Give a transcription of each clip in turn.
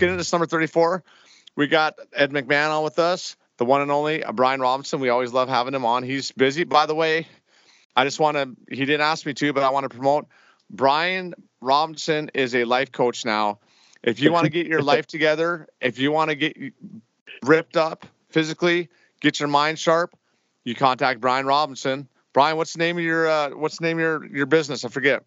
Get into this number 34. We got Ed McMahon on with us, the one and only uh, Brian Robinson. We always love having him on. He's busy. By the way, I just want to, he didn't ask me to, but I want to promote Brian Robinson is a life coach now. If you want to get your life together, if you want to get ripped up physically, get your mind sharp, you contact Brian Robinson. Brian, what's the name of your uh, what's the name of your your business? I forget.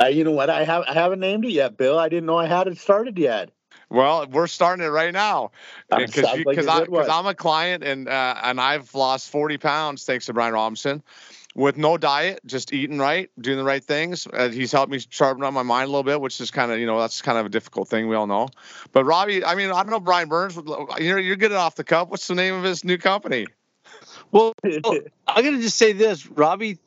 Uh, you know what? I have I haven't named it yet, Bill. I didn't know I had it started yet. Well, we're starting it right now because Sounds like because a I good one. because I'm a client and uh, and I've lost 40 pounds thanks to Brian Robinson with no diet, just eating right, doing the right things. Uh, he's helped me sharpen up my mind a little bit, which is kind of you know that's kind of a difficult thing we all know. But Robbie, I mean, I don't know Brian Burns. You're you're getting off the cup. What's the name of his new company? Well, I'm gonna just say this, Robbie.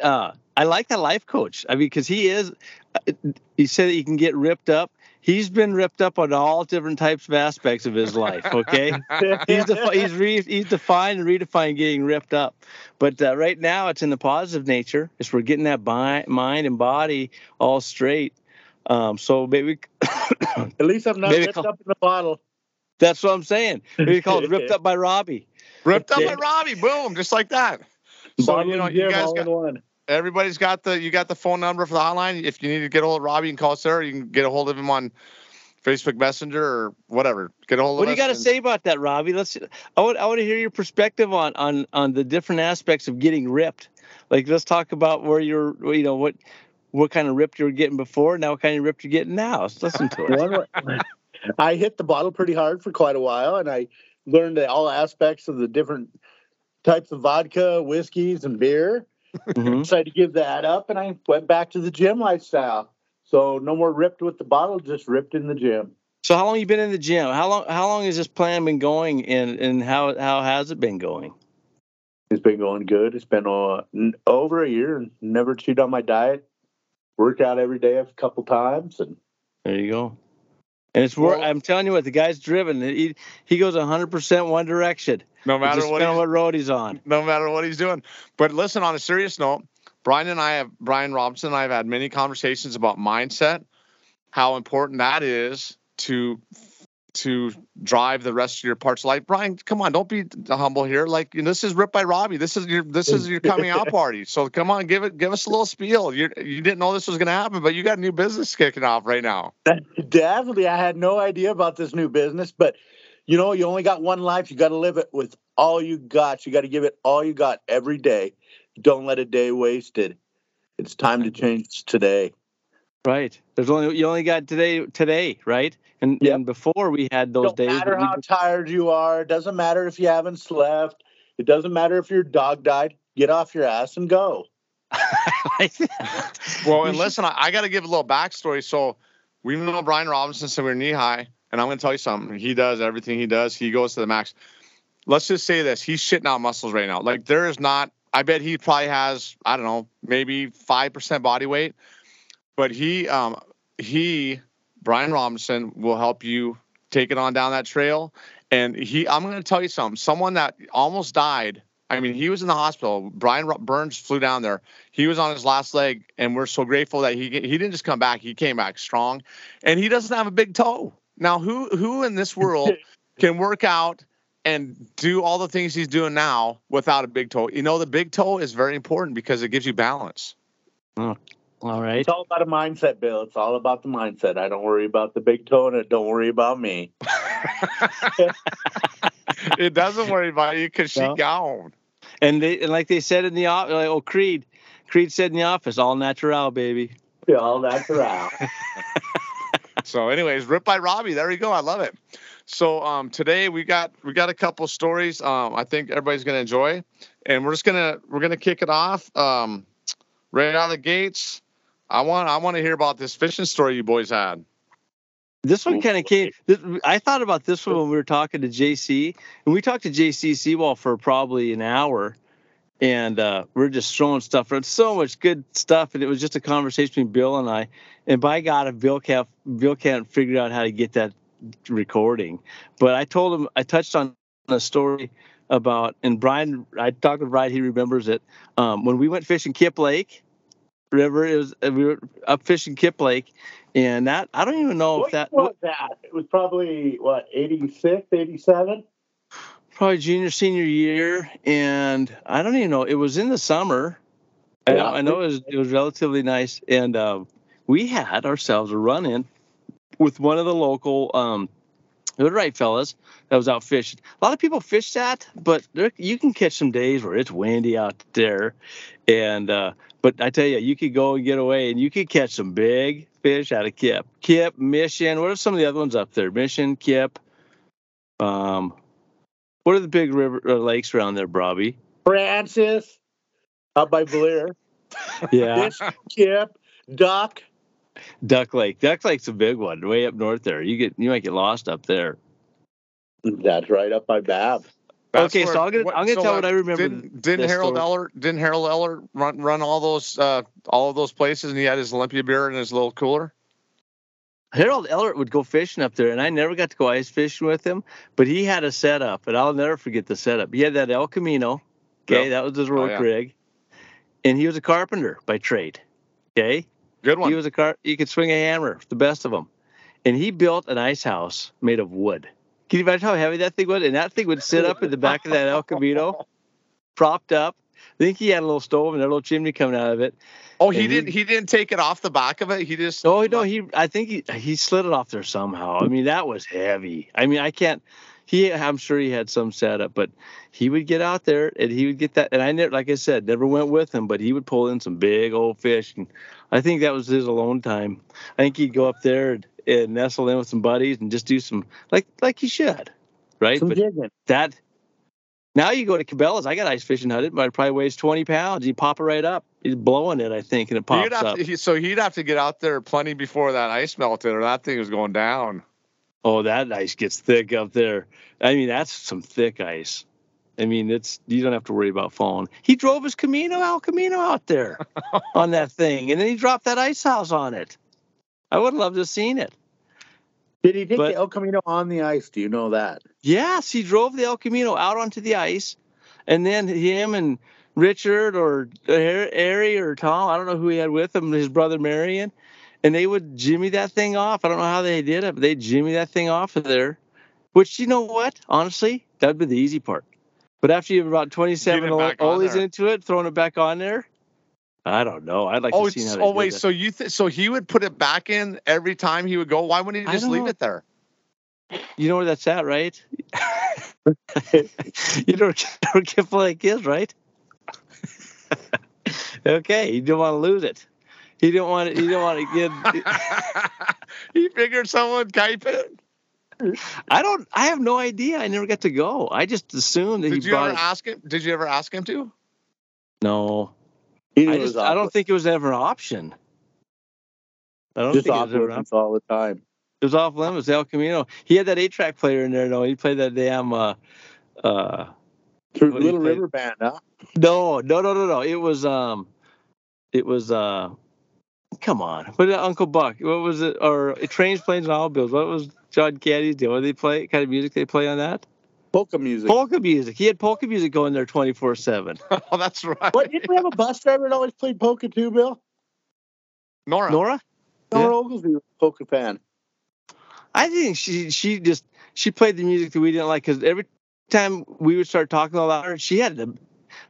Uh, I like that life coach. I mean, because he is. uh, He said that you can get ripped up. He's been ripped up on all different types of aspects of his life. Okay, he's defi- he's re- he's defined and redefined getting ripped up. But uh, right now, it's in the positive nature. It's we're getting that bi- mind and body all straight. Um, so maybe At least I'm not ripped call- up in the bottle. that's what I'm saying. Maybe call it ripped up by Robbie. Ripped up Okay. by Robbie. Boom, just like that. So Bottle you know, and you Jim guys got one. Everybody's got the you got the phone number for the hotline. If you need to get a hold of Robbie, you can call Sarah. You can get a hold of him on Facebook Messenger or whatever. Get a hold of the What do you got to and- say about that, Robbie? Let's. I want. I want to hear your perspective on on on the different aspects of getting ripped. Like, let's talk about where you're. You know what. What kind of ripped you were getting before, now what kind of ripped you're getting now. Let's listen to it. I hit the bottle pretty hard for quite a while, and I learned all aspects of the different types of vodka, whiskeys, and beer. Mhm. Decided to give that up, and I went back to the gym lifestyle. So no more ripped with the bottle, just ripped in the gym. So, how long you been in the gym? How long? How long has this plan been going, and and how how has it been going? It's been going good. It's been uh, n- over a year and never chewed on my diet. Work out every day a couple times, and There you go. And it's. Well- I'm telling you what, the guy's driven. He he goes 100 percent one direction. no matter what, what road he's on. no matter what he's doing. But listen, on a serious note, Brian and I have Brian Robinson and I have had many conversations about mindset, how important that is to to drive the rest of your parts of life. Brian, come on, don't be humble here. Like you know, this is ripped by Robbie. This is your this is your coming out party. So come on, give it give us a little spiel. You you didn't know this was gonna happen, but you got a new business kicking off right now. Definitely, I had no idea about this new business, but you know, you only got one life. You got to live it with all you got. You got to give it all you got every day. Don't let a day wasted. It's time to change today. Right. There's only you only got today today, right? And Yep. and before we had those Don't days. matter that we how just- tired you are. It doesn't matter if you haven't slept. It doesn't matter if your dog died. Get off your ass and go. Well, and listen, I, I got to give a little backstory. So we know Brian Robinson since we're knee high, and I'm going to tell you something. He does everything he does. He goes to the max. Let's just say this: he's shitting out muscles right now. Like there is not. I bet he probably has. I don't know, maybe five percent body weight, but he, um, he, Brian Robinson will help you take it on down that trail. And he, I'm going to tell you something. Someone that almost died. I mean, he was in the hospital. Brian Burns flew down there he was on his last leg, and we're so grateful that he he didn't just come back; he came back strong, and he doesn't have a big toe. Now, who who in this world can work out and do all the things he's doing now without a big toe? You know, the big toe is very important because it gives you balance. All right. It's all about a mindset, Bill. It's all about the mindset. I don't worry about the big toe and it don't worry about me. it doesn't worry about you because she No. gone. And they and like they said in the office, like, oh Creed, Creed said in the office, all natural, baby. Yeah, all that's around. So, anyways, ripped by Robbie. There you go. I love it. So um, today we got we got a couple stories. Um, I think everybody's gonna enjoy, and we're just gonna we're gonna kick it off um, right out of the gates. I want I want to hear about this fishing story you boys had. This one kind of came. This, I thought about this one when we were talking to JC, and we talked to JC Seawall for probably an hour, and uh, we are just throwing stuff. around. so much good stuff, and it was just a conversation between Bill and I. And by God, if Bill can't Bill can't figure out how to get that recording, but I told him I touched on a story about, and Brian, I talked with Brian, he remembers it. Um, when we went fishing Kip Lake, River. It was uh, we were up fishing Kip Lake, and that I don't even know What if that was that? It was probably what 86, 87? probably junior senior year, and I don't even know. It was in the summer. I know, I know it was it was relatively nice, and uh, we had ourselves a run in with one of the local um, Hutterite fellas that was out fishing. A lot of people fish that, but there, you can catch some days where it's windy out there, and uh, but I tell you, you could go and get away, and you could catch some big fish out of Kip, Kip, Mission. What are some of the other ones up there? Mission, Kip. Um, what are the big river uh, lakes around there, Brobby? Frances, out by Blair, Yeah, Fish, Kip, Duck. Duck Lake. Duck Lake's a big one, way up north there. You get you might get lost up there. That's right up by Babb. That's Okay, where- so I'm gonna- I'm gonna tell what I remember Didn't, didn't Harold story. Eller didn't Harold Eller run run all those uh, all of those places and he had his Olympia beer in his little cooler? Harold Ellert would go fishing up there, and I never got to go ice fishing with him, but he had a setup, and I'll never forget the setup. He had that El Camino. Okay, Yep. that was his Oh, yeah. rig, and he was a carpenter by trade. Okay, Good one. he was a car. You could swing a hammer, the best of them, and he built an ice house made of wood. Can you imagine how heavy that thing was? And that thing would sit up in the back of that El Camino, propped up. I think he had a little stove and a little chimney coming out of it. oh, he and didn't he- he didn't take it off the back of it. He just Oh no, he I think he he slid it off there somehow. I mean that was heavy. I mean I can't. He I'm sure he had some setup, but he would get out there and he would get that. And I never, like I said, never went with him, but he would pull in some big old fish. And I think that was his alone time. I think he'd go up there and, and nestle in with some buddies and just do some like like he should, right? Some but jigging. that now you go to Cabela's. I got ice fishing hunted, but it probably weighs 20 pounds. You pop it right up. He's blowing it, I think, and it pops He'd have up. to, he, so he'd have to get out there plenty before that ice melted, or that thing was going down. Oh, that ice gets thick up there. I mean, that's some thick ice. I mean, it's you don't have to worry about falling. He drove his Camino El Camino out there on that thing, and then he dropped that ice house on it. I would have loved to have seen it. Did he take But- the El Camino on the ice? Do you know that? Yes, he drove the El Camino out onto the ice, and then him and Richard or Harry or Tom, I don't know who he had with him, his brother Marion, and they would jimmy that thing off. I don't know how they did it, but they jimmy that thing off of there. Which you know what? Honestly, that would be the easy part. But after you've about 27 Get it back on ollies into it, throwing it back on there, I don't know. I'd like oh, to see how oh wait. So you th- so he would put it back in every time he would go. Why wouldn't he just leave know. it there? You know where that's at, right? you know where Kip Lake is, right? okay, you don't want to lose it. He didn't want to. He didn't want to get. he figured someone would type it. I don't. I have no idea. I never got to go. I just assumed that Did he you ever it. ask him? Did you ever ask him to? No, I just. I don't think it was ever an option. I don't just think it was ever an option. all the time. It was off limits. El Camino. He had that eight track player in there. though. he played that damn. Uh, uh, Through What do you Little? River Band, huh? No, no, no, no, no. It was um, it was uh, come on. What did Uncle Buck? What was it? Or it trains, planes, and automobiles. What was John Candy's deal? What did they play? What kind of music they play on that? Polka music. Polka music. He had polka music going there twenty four seven. Oh, that's right. What didn't we have a bus driver that always played polka too, Bill? Nora. Nora, Nora Oglesby was a polka fan. I think she she just she played the music that we didn't like because every time we would start talking about her, she had the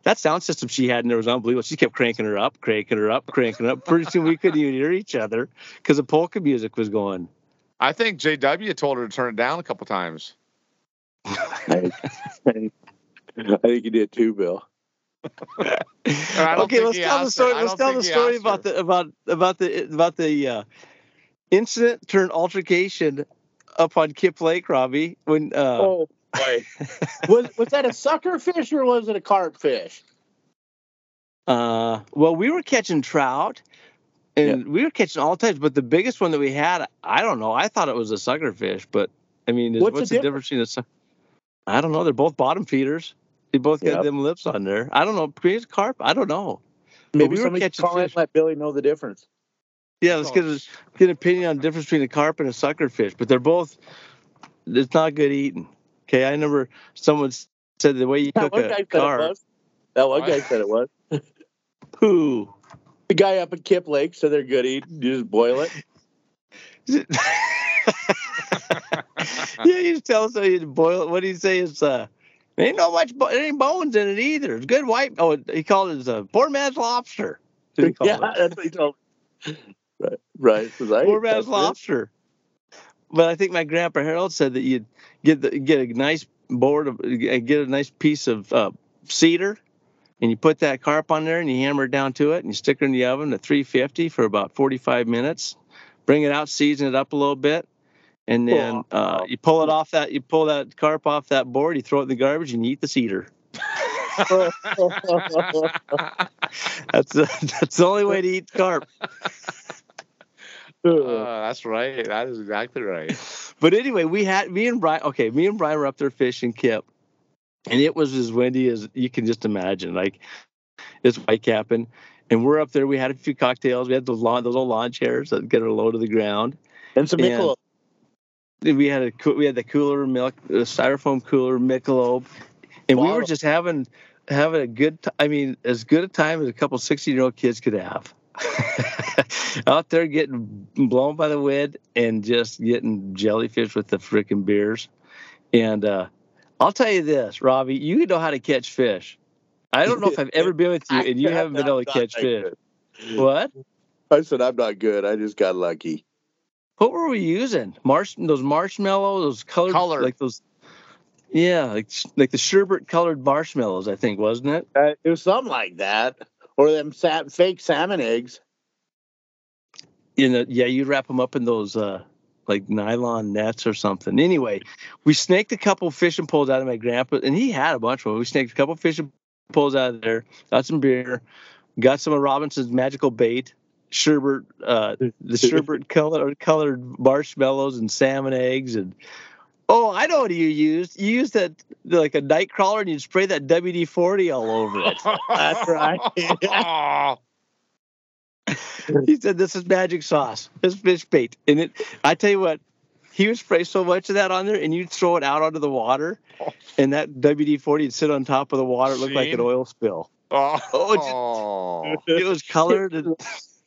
that sound system she had in there was unbelievable. She kept cranking her up, cranking her up, cranking her up. Pretty soon we couldn't even hear each other because the polka music was going. I think JW told her to turn it down a couple times. I, I think you did too, Bill. Okay, let's tell the story. Let's tell the story about her. the about about the about the uh, incident turned altercation up on Kip Lake, Robbie. When uh, oh, boy. was was that a sucker fish or was it a carp fish? uh, well, we were catching trout, and we were catching all types. But the biggest one that we had, I don't know. I thought it was a sucker fish, but I mean, What's what's, the the difference between a? suck- I don't know. They're both bottom feeders. They both got Yep. them lips on there. I don't know. Maybe it's carp. I don't know. Maybe we were somebody catching call fish. let Billy know the difference. Yeah, let's get a, get an opinion on the difference between a carp and a sucker fish, but they're both. It's not good eating. Okay, I remember someone said the way you That cook one guy a said it was. That one guy said it was. Who? The guy up at Kip Lake said they're good eating. You just boil it. yeah, you tell us how you boil it. What do you say It's uh there ain't no much bo- ain't bones in it either. It's good white oh he called it as a poor man's lobster. That's what he yeah, it. that's what he told me. Right, right. Poor man's That's it. lobster. But I think my grandpa Harold said that you'd get the get a nice board of get a nice piece of uh, cedar, and you put that carp on there, and you hammer it down to it, and you stick it in the oven at 350 for about 45 minutes. Bring it out, season it up a little bit, and then uh, you pull it off that you pull that carp off that board, you throw it in the garbage, and you eat the cedar. That's the, that's the only way to eat carp. Uh, that's right. That is exactly right. But anyway, we had me and Brian. Okay, me and Brian were up there fishing Kip, and it was as windy as you can just imagine. Like it's white capping, and we're up there. We had a few cocktails. We had those lawn, those little lawn chairs that get her low to the ground. and some And- Michelob. We had a we had the cooler milk, the styrofoam cooler, Michelob, and we were just having having a good. T- I mean, as good a time as a couple sixteen year old kids could have. Out there getting blown by the wind and just getting jellyfish with the freaking beers. And uh, I'll tell you this, Robbie, you know how to catch fish. I don't know if I've ever been with you and you haven't been able to catch fish. good. What? I said I'm not good. I just got lucky. What were we using? Marsh those marshmallows, those colored, Colored. like those. Yeah, like like the sherbet colored marshmallows, I think, wasn't it? Uh, it was something like that, or them sa- fake salmon eggs. You know, yeah, you'd wrap them up in those uh like nylon nets or something. Anyway, we snaked a couple fishing poles out of my grandpa, and he had a bunch of them. We snaked a couple fishing poles out of there, got some beer, got some of Robinson's magical bait, sherbet, uh, the sherbet colored colored marshmallows and salmon eggs, and oh, I know what you used. You used that like a night crawler, and you'd spray that WD forty all over it. That's right. he said, "This is magic sauce. This fish bait." And it, I tell you what, he would spray so much of that on there, and you'd throw it out onto the water, and that WD forty would sit on top of the water. It looked like an oil spill. oh, Oh, It was colored. And,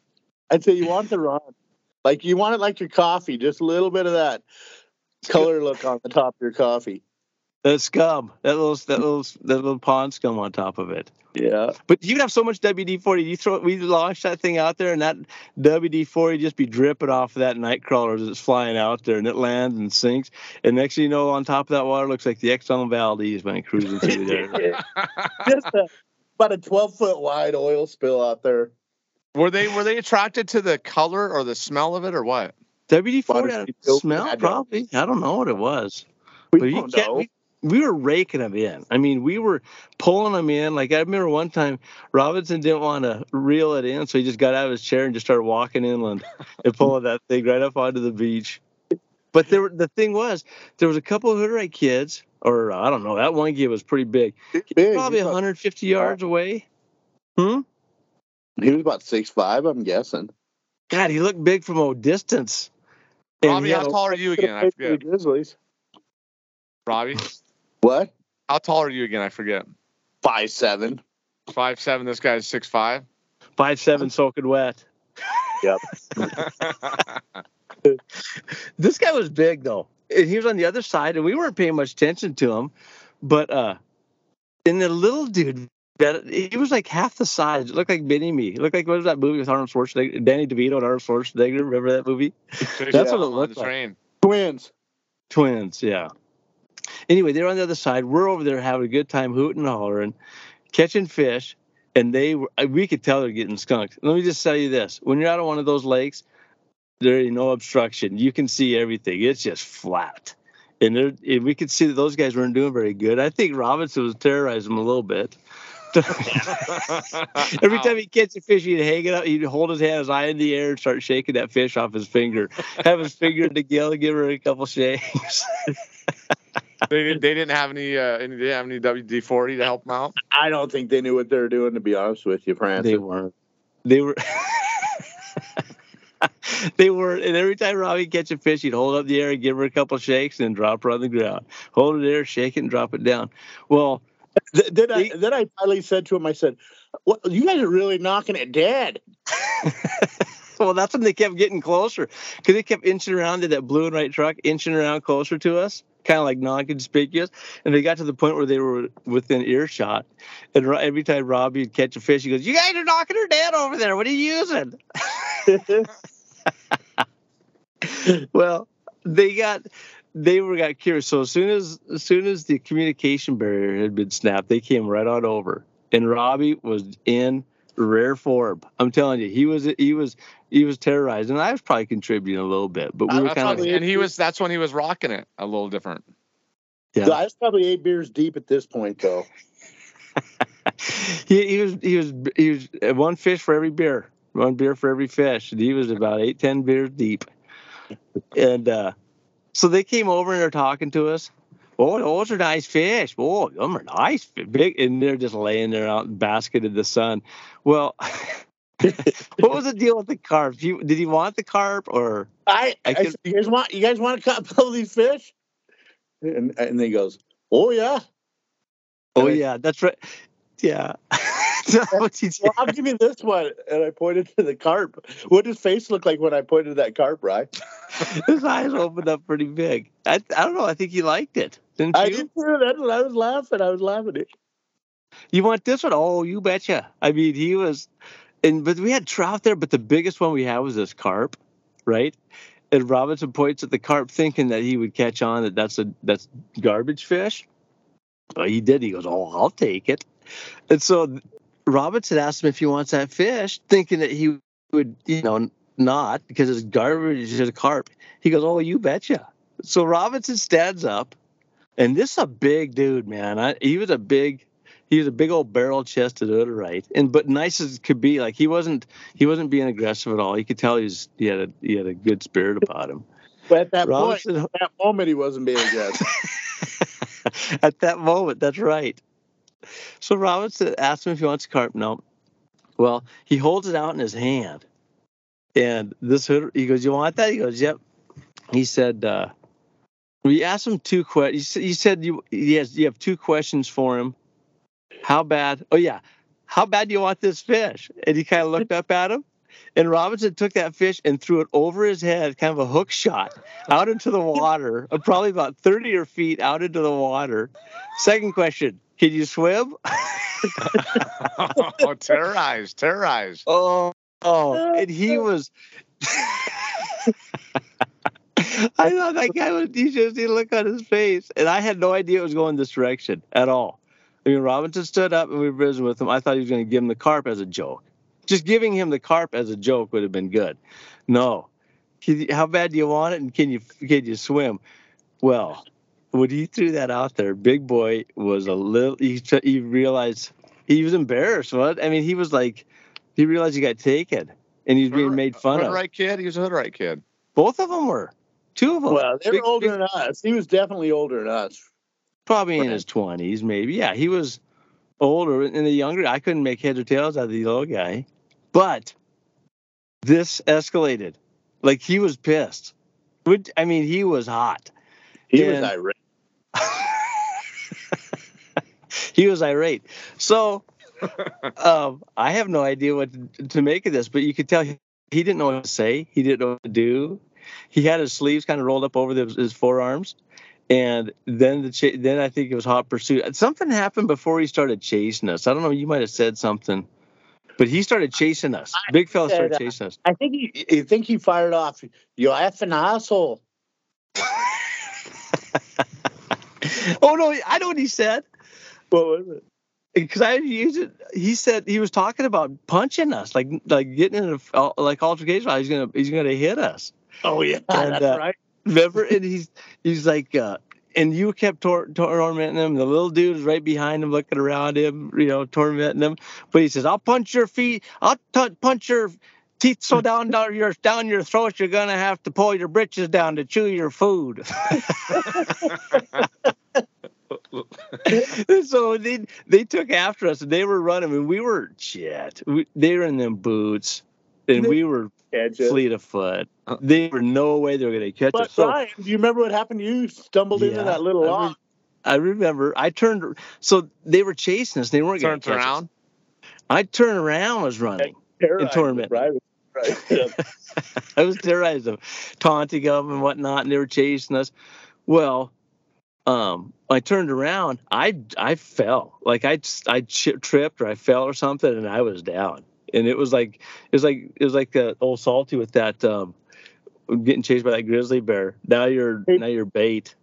I'd say you want the run. Like you want it like your coffee, just a little bit of that color look on the top of your coffee. that scum, that little, that little, that little pond scum on top of it. Yeah. But you'd have so much WD forty. You throw, we launch that thing out there, and that WD forty just be dripping off of that night crawler as it's flying out there, and it lands and sinks. And next thing you know, on top of that water, looks like the Exxon Valdez when it cruising through there. just a, about a 12 foot wide oil spill out there. were they were they attracted to the color or the smell of it or what? WD forty had a smell, probably. I don't know what it was. We But you can't- we, we were raking them in. I mean, we were pulling them in. Like I remember one time, Robinson didn't want to reel it in, so he just got out of his chair and just started walking inland and pulling that thing right up onto the beach. But there, were- the thing was, there was a couple of Hutterite kids, or I don't know, that one kid was pretty big, Big. probably He was, 150 yards away. Hmm. he was about six five, I'm guessing. God, he looked big from a distance. And Robbie, he how had tall are you again? I forget. Grizzlies. Robbie, What? how tall are you again? I forget. Five seven. Five seven. This guy's six five. five seven soaking wet. Yep. this guy was big though. And he was on the other side, and we weren't paying much attention to him. But uh, and the little dude, that he was like half the size. It looked like Benny Me. It looked like what was that movie with Arnold Schwarzenegger, Danny DeVito and Arnold Schwarzenegger? Remember that movie? That's him what it looked like. train. Twins. Twins, yeah. Anyway, they're on the other side. We're over there having a good time, hooting and hollering, catching fish, and they were, we could tell they're getting skunked. Let me just tell you this: when you're out on one of those lakes, there ain't no obstruction. You can see everything. It's just flat, and, there, and we could see that those guys weren't doing very good. I think Robinson was terrorizing them a little bit. Every time he catch a fish, he'd hang it up, he'd hold his hand, his eye in the air, and start shaking that fish off his finger. Have his finger in the gill, and give her a couple shakes. they didn't. They didn't have any. Uh, any. They didn't have any WD forty to help them out. I don't think they knew what they were doing, to be honest with you, Francis. They weren't. They were. they were, and every time Robbie catch a fish, he'd hold up the air and give her a couple shakes, and then drop her on the ground. Hold it there, shake it, and drop it down. Well, Th- Then I then I finally said to him, I said, "What? You guys are really knocking it dead." well, that's when they kept getting closer because they kept inching around to that blue and white truck, inching around closer to us, kind of like non-conspicuous. And they got to the point where they were within earshot. And every time Robbie would catch a fish, he goes, "You guys are knocking her dead over there. What are you using?" well, they got they were got curious. So as soon as as soon as the communication barrier had been snapped, they came right on over. And Robbie was in rare form. I'm telling you, he was he was he was terrorized, and I was probably contributing a little bit, but we I were kind of probably- and he was that's when he was rocking it a little different. yeah. I was probably eight beers deep at this point, though. he, he was he was he was uh, one fish for every beer, one beer for every fish, and he was about eight ten beers deep. And uh, so they came over and they're talking to us. Oh, those are nice fish. Oh, them are nice, big, and they're just laying there out in basket in the sun. Well, what was the deal with the carp? You, did he want the carp or? I, I I, said, you guys want you guys want a couple of these fish? And and he goes, "Oh yeah." Oh yeah, that's right. Yeah. That's what he did. Well, I'll give you this one. And I pointed to the carp. What does face look like when I pointed to that carp, right? His eyes opened up pretty big. I, I don't know. I think he liked it. Didn't you? I did too. That's what I was laughing. I was laughing. At. You want this one? Oh, you betcha. I mean, he was, and but we had trout there, but the biggest one we had was this carp, right? And Robinson points at the carp, thinking that he would catch on that that's a that's garbage fish. Well, he did. He goes, "Oh, I'll take it." And so Robinson asked him if he wants that fish, thinking that he would, you know, not because it's garbage. It's a carp. He goes, "Oh, you betcha." So Robinson stands up, and this is a big dude, man. I, he was a big he was a big old barrel chested right and but nice as could be like he wasn't he wasn't being aggressive at all you could tell he's he had a he had a good spirit about him But at that point, robinson at that moment, he wasn't being aggressive. at that moment that's right so robinson asked him if he wants a carp no well he holds it out in his hand and this he goes you want that he goes yep he said uh we asked him two questions. He said you he has you have two questions for him. How bad? Oh yeah, how bad do you want this fish? And he kind of looked up at him, and Robinson took that fish and threw it over his head, kind of a hook shot, out into the water, uh, probably about thirty or feet out into the water. Second question: Can you swim? oh, terrorized, terrorized. Oh, oh, and he was. I thought that guy was. You should see the look on his face, and I had no idea it was going this direction at all. I mean, Robinson stood up and we were visiting with him. I thought he was going to give him the carp as a joke. Just giving him the carp as a joke would have been good. No, Can you- how bad do you want it, and can you can you swim? Well, when he threw that out there, Big Boy was a little. He he realized he was embarrassed. What I mean, he was like, he realized he got taken, and he was being made fun Hood of. right kid. He was a Hutterite kid. Both of them were. Two of them. well, they were Big- older big- than us. He was definitely older than us. probably in his twenties, maybe. Yeah, he was older and the younger. I couldn't make heads or tails out of the old guy, but this escalated. Like he was pissed. Would I mean he was hot. He And- was irate. he was irate. So um, I have no idea what to, to make of this, but you could tell he, he didn't know what to say. He didn't know what to do. He had his sleeves kind of rolled up over the, his forearms, and then the cha- then I think it was hot pursuit. Something happened before he started chasing us. I don't know. You might have said something, but he started chasing us. Big fella started said, uh, chasing us. I think he, I think he fired off. You effing asshole. oh no! I know what he said. What was it? because I used it. He said he was talking about punching us, like like getting in a like altercation. He's gonna he's gonna hit us. Oh yeah, And, that's uh, right. Remember? and he's he's like, uh, and you kept tor- tormenting him. The little dude is right behind him, looking around him, you know, tormenting him. But he says, "I'll punch your feet. I'll t- punch your." Teeth so down down your down your throat, you're gonna have to pull your britches down to chew your food. so they they took after us and they were running and we were shit. We, they were in them boots and we were Catch fleet of foot. They were no way they were gonna catch But us. So Brian, do you remember what happened? You stumbled into that little I lock. I remember. I turned. So they were chasing us. They weren't going Turned to catch us. around. I turned around. And was running. Terrorized tournament. them, Right. right. I was terrorized them, taunting them and whatnot, and they were chasing us. Well, um, I turned around. I I fell. Like I I tripped or I fell or something, and I was down. And it was like it was like it was like the old salty with that um, getting chased by that grizzly bear. Now you're Hey- now you're bait.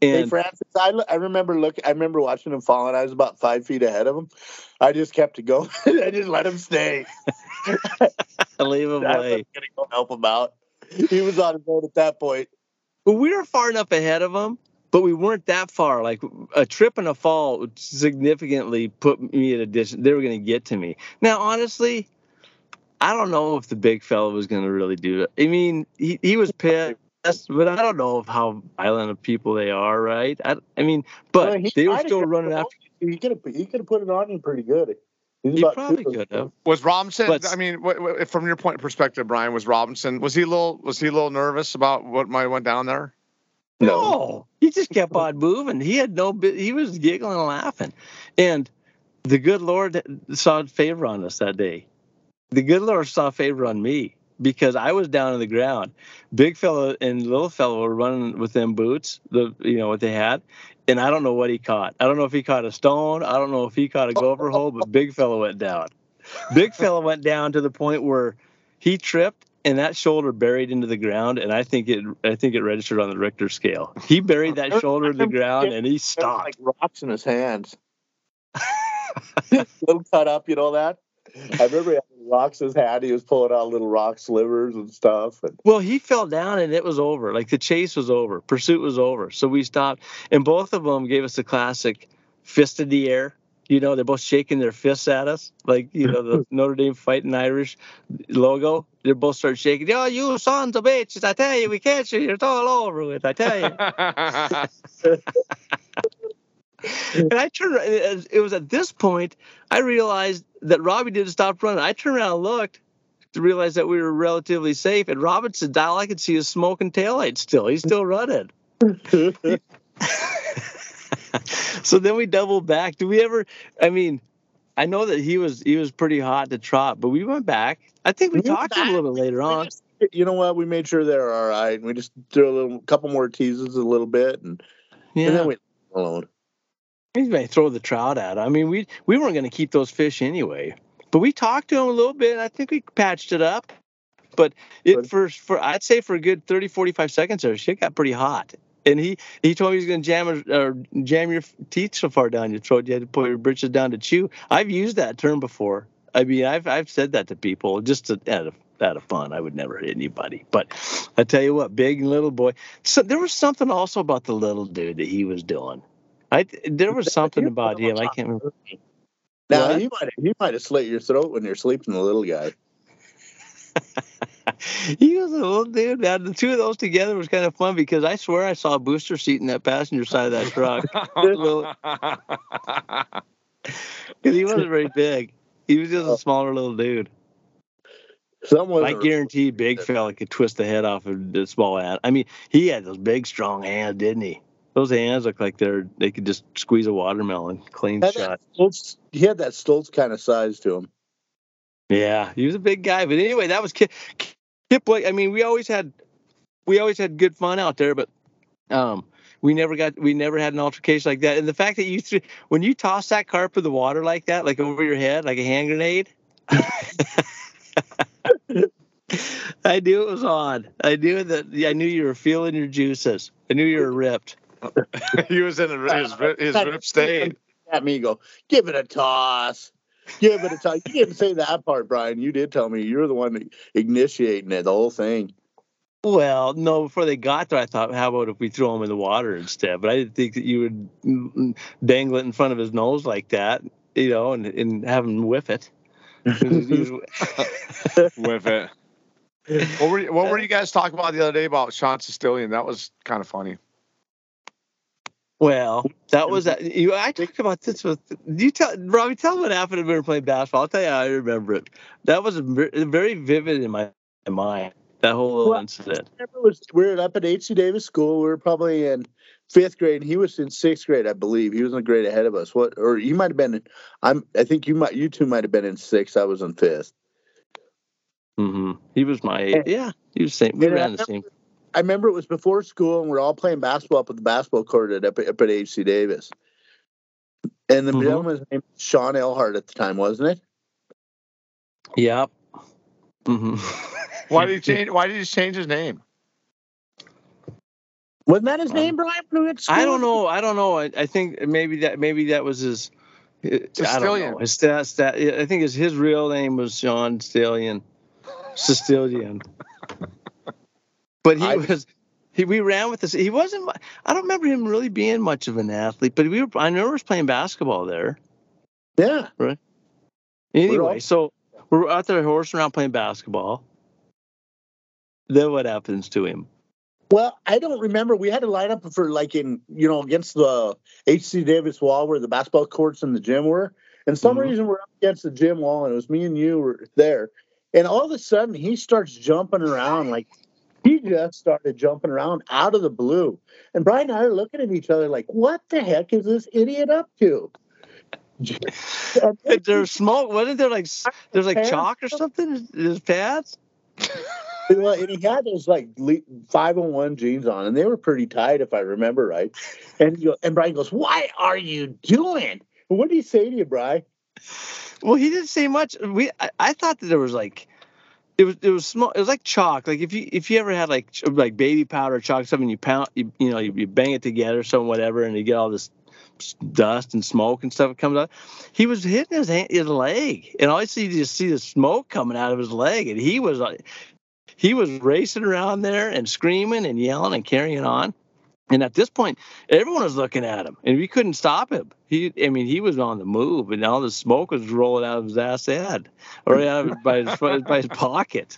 Hey And Francis, I, I remember look. I remember watching him fall, and I was about five feet ahead of him. I just kept it going. I just let him stay. I leave him I lay. gonna go help him out. He was on his own at that point. Well, we were far enough ahead of them, but we weren't that far. Like a trip and a fall would significantly put me at a distance. They were going to get to me. Now, honestly, I don't know if the big fella was going to really do it. I mean, he, he was pissed, but I don't know of how violent of people they are, right? I, I mean, but Well, he they were might still running the after. He could have. He could have put it on you pretty good. He's He probably could have. Was Robinson? But- I mean, what, what, from your point of perspective, Brian, was Robinson? Was he a little? Was he a little nervous about what might have went down there? No, he just kept oh. on moving. He had no bit. He was giggling and laughing, and the good Lord saw favor on us that day. The good Lord saw favor on me because I was down on the ground. Big fellow and little fellow were running with them boots, the you know what they had, and I don't know what he caught. I don't know if he caught a stone. I don't know if he caught a gopher hole, but big fellow went down. Big fellow went down to the point where he tripped and that shoulder buried into the ground and I think it I think it registered on the Richter scale. He buried that shoulder in the ground and he stopped. like rocks in his hands. little cut up, you know that. I remember he had rocks in his hand. He was pulling out little rock slivers and stuff. And Well, he fell down and it was over. Like the chase was over, pursuit was over. So we stopped, and both of them gave us the classic fist in the air. You know, they're both shaking their fists at us, like you know the Notre Dame Fighting Irish logo. They both start shaking. Oh, you sons of bitches! I tell you, we catch you. It's all over with. I tell you. and I turned. It it was at this point I realized that Robbie didn't stop running. I turned around and looked to realize that we were relatively safe. And Robinson, all I could see is smoking taillights still. He's still running. so then we doubled back. Do we ever? I mean, I know that he was he was pretty hot to trot, but we went back. I think we We talked to him a little bit later on. just- you know what? We made sure they're all right. and We just threw a little, couple more teases, a little bit, and, Yeah, and then we alone. he may throw the trout at. him. I mean, we we weren't going to keep those fish anyway. But we talked to him a little bit, and I think we patched it up. But it Good. for for I'd say for a good 30, 45 seconds there, shit got pretty hot. And he he told me he's going to jam or jam your teeth so far down your throat you had to put your britches down to chew. I've used that term before. I mean, I've I've said that to people just to, out of out of fun. I would never hit anybody. But I tell you what, big and little boy. So there was something also about the little dude that he was doing. I there was something about him. I can't remember. Now What? he might you might have slit your throat when you're sleeping, the little guy. He was a little dude. Now, the two of those together was kind of fun because I swear I saw a booster seat in that passenger side of that truck because he wasn't very big. He was just a oh. smaller little dude. Someone I guarantee Big fella could twist the head off of the small hand. I mean, he had those big, strong hands, didn't he? Those hands look like they're they could just squeeze a watermelon clean had shot. that Stoltz, he had that Stoltz kind of size to him. Yeah, he was a big guy. But anyway, that was Kip, Kip Blake. I mean, we always had we always had good fun out there, but um, we never got we never had an altercation like that. And the fact that you threw when you toss that carp in the water like that, like over your head, like a hand grenade. I knew it was on. I knew that. I knew you were feeling your juices. I knew you were ripped. he was in a, his rip- his rip state. At me, go give it a toss. Give but it's toss. You didn't say that part, Brian. You did tell me you're the one initiating it, the whole thing. Well, no, before they got there, I thought, how about if we throw him in the water instead? But I didn't think that you would dangle it in front of his nose like that, you know, and, and have him whiff it. with it. What were you, what were you guys talking about the other day about Sean Sicilian? That was kind of funny. Well, that was that. You, I talked about this with you. Tell Robbie, tell me what happened when we were playing basketball. I'll tell you how I remember it. That was very vivid in my mind. that whole little Well, incident. I remember was we were up at H.C. Davis School. We were probably in fifth grade, and he was in sixth grade, I believe. He was in a grade ahead of us. What, or you might have been. I'm. I think you might. You two might have been in sixth. I was in fifth. hmm He was my age. Yeah, he was same. We And ran the same. I remember it was before school, and we're all playing basketball up at the basketball court at up, up at H.C. Davis. And the Mhm. gentleman's name was Sean Elhart at the time, wasn't it? Yep. hmm Why did he change? Why did he change his name? Wasn't that his Um, name, Brian? when we went to school? I don't know. I don't know. I, I think maybe that maybe that was his. I don't know. His stat, stat, I think his his real name was Sean Stillion, Sicilian. But he I- was. He, we ran with this. He wasn't. I don't remember him really being much of an athlete, but we were. I remember us playing basketball there. Yeah. Right. Anyway, all- so we're out there horsing around playing basketball. Then what happens to him? Well, I don't remember. We had to line up for like in you know against the H.C. Davis wall where the basketball courts and the gym were. And some Mhm. reason we're up against the gym wall, and it was me and you were there. And all of a sudden, he starts jumping around like he just started jumping around out of the blue. And Brian and I are looking at each other like, "What the heck is this idiot up to?" There's smoke. Wasn't there like there's like chalk or something in his pants? Well, and he had those like five hundred one jeans on, and they were pretty tight, if I remember right. And you and Brian goes, "What are you doing?" What did he say to you, Brian? Well, he didn't say much. We I, I thought that there was like it was it was small. It was like chalk. Like if you if you ever had like like baby powder, chalk, something you pound, you, you know, you, you bang it together, some whatever, and you get all this dust and smoke and stuff comes out. He was hitting his hand, his leg, and all I see you just see the smoke coming out of his leg, and he was like, he was racing around there and screaming and yelling and carrying on. And at this point, everyone was looking at him, and we couldn't stop him. He, I mean, he was on the move, and all the smoke was rolling out of his ass head, or out of, by his by his pocket.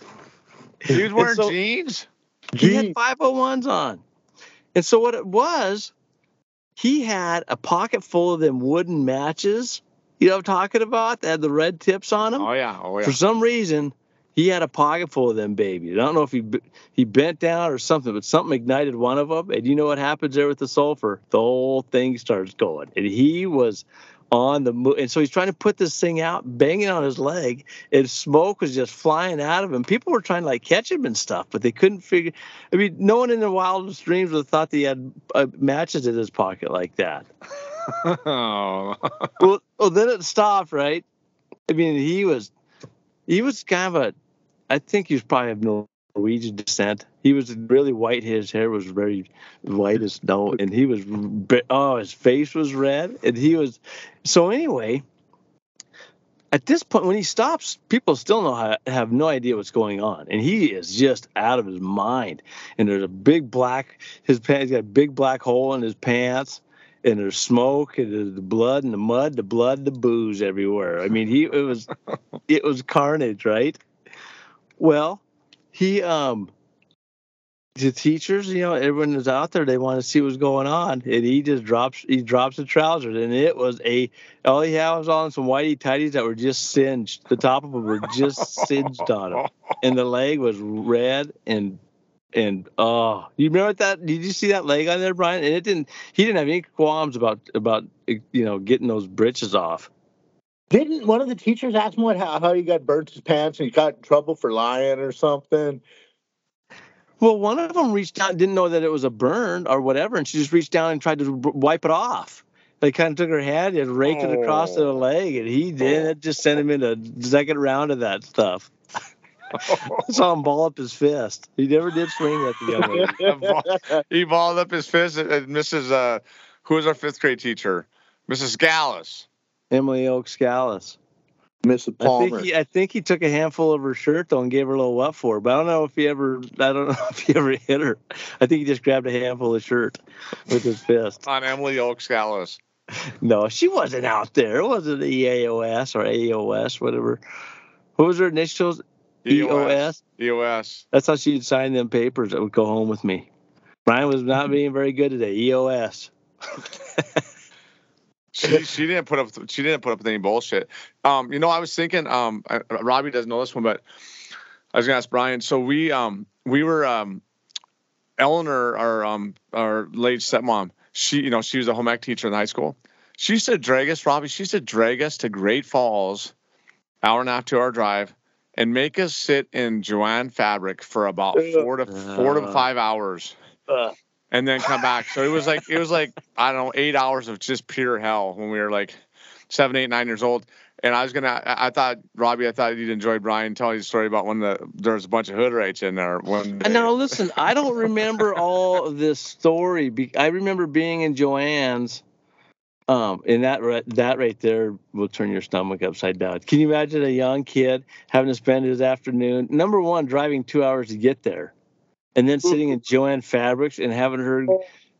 He was wearing so- jeans. He had 501s on. And so what it was, he had a pocket full of them wooden matches. You know what I'm talking about? They had the red tips on them. Oh yeah. Oh yeah. For some reason, he had a pocket full of them babies. I don't know if he he bent down or something, but something ignited one of them. And you know what happens there with the sulfur? The whole thing starts going. And he was on the move. And so he's trying to put this thing out, banging on his leg, and smoke was just flying out of him. People were trying to like catch him and stuff, but they couldn't figure. I mean, no one in their wildest dreams would have thought that he had uh, matches in his pocket like that. oh. well, well, then it stopped, right? I mean, he was, he was kind of a, I think he was probably of Norwegian descent. He was really white. His hair was very white as snow, and he was, oh, his face was red, and he was. So anyway, at this point, when he stops, people still know how, have no idea what's going on, and he is just out of his mind. And there's a big black, his pants he's got a big black hole in his pants and there's smoke and there's the blood and the mud, the blood, the booze everywhere. I mean, he it was it was carnage, right? Well, he um the teachers, you know, everyone is out there, they want to see what's going on. And he just drops he drops the trousers and it was a all he had was on some whitey tighties that were just singed. The top of them were just singed on him. And the leg was red and and oh, you remember that? Did you see that leg on there, Brian? And it didn't. He didn't have any qualms about about you know getting those britches off. Didn't one of the teachers ask him what how, how he got burnt his pants and he got in trouble for lying or something? Well, one of them reached out, didn't know that it was a burn or whatever, and she just reached down and tried to b- wipe it off. They kind of took her hand and raked it across the Oh. leg, and he did. It just sent him into second round of that stuff. I saw him ball up his fist. He never did swing at the young lady. he balled up his fist at, at Mrs. Uh, who was our fifth grade teacher, Mrs. Gallus. Emily Oaks Scallis. Mrs. I Palmer. think he, I think he took a handful of her shirt though and gave her a little what for. But I don't know if he ever. I don't know if he ever hit her. I think he just grabbed a handful of shirt with his fist. on Emily Oaks Gallus. No, she wasn't out there. It wasn't EAOS or AOS, whatever. What was her initials? EOS. EOS. That's how she'd sign them papers that would go home with me. Brian was not hmm. being very good today. EOS. She, she didn't put up she didn't put up with any bullshit. Um, you know, I was thinking, um, I- Robbie doesn't know this one, but I was gonna ask Brian. So we um we were um, Eleanor, our um, our late stepmom. She, you know, she was a home ec teacher in high school. She used to drag us, Robbie. She used to drag us to Great Falls, hour and a half to our drive, and make us sit in Jo-Ann fabric for about four to four to five hours, Uh, and then come back. So it was like it was like I don't know eight hours of just pure hell when we were like seven, eight, nine years old. And I was gonna, I I thought Robbie, I thought you'd enjoy Brian telling you a story about when the there was a bunch of Hutterites in there. One day. Now listen, I don't remember all of this story. I remember being in Jo-Ann's. Um, and that right, that right there will turn your stomach upside down. Can you imagine a young kid having to spend his afternoon, number one, driving two hours to get there, and then sitting mm-hmm. in Jo-Ann Fabrics and having her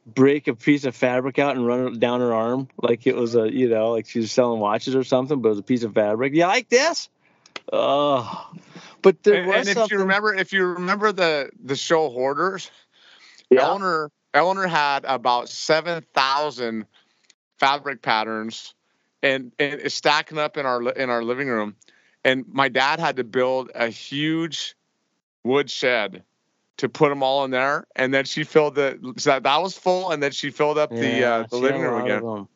break a piece of fabric out and run it down her arm like it was a, you know, like she was selling watches or something, but it was a piece of fabric. You like this? Oh, but there and, was and if something. you remember, if you remember the the show Hoarders, yeah. Eleanor Eleanor had about seven thousand fabric patterns, and and it's stacking up in our in our living room, and my dad had to build a huge wood shed to put them all in there, and then she filled the so that, that was full, and then she filled up the uh, the living room again.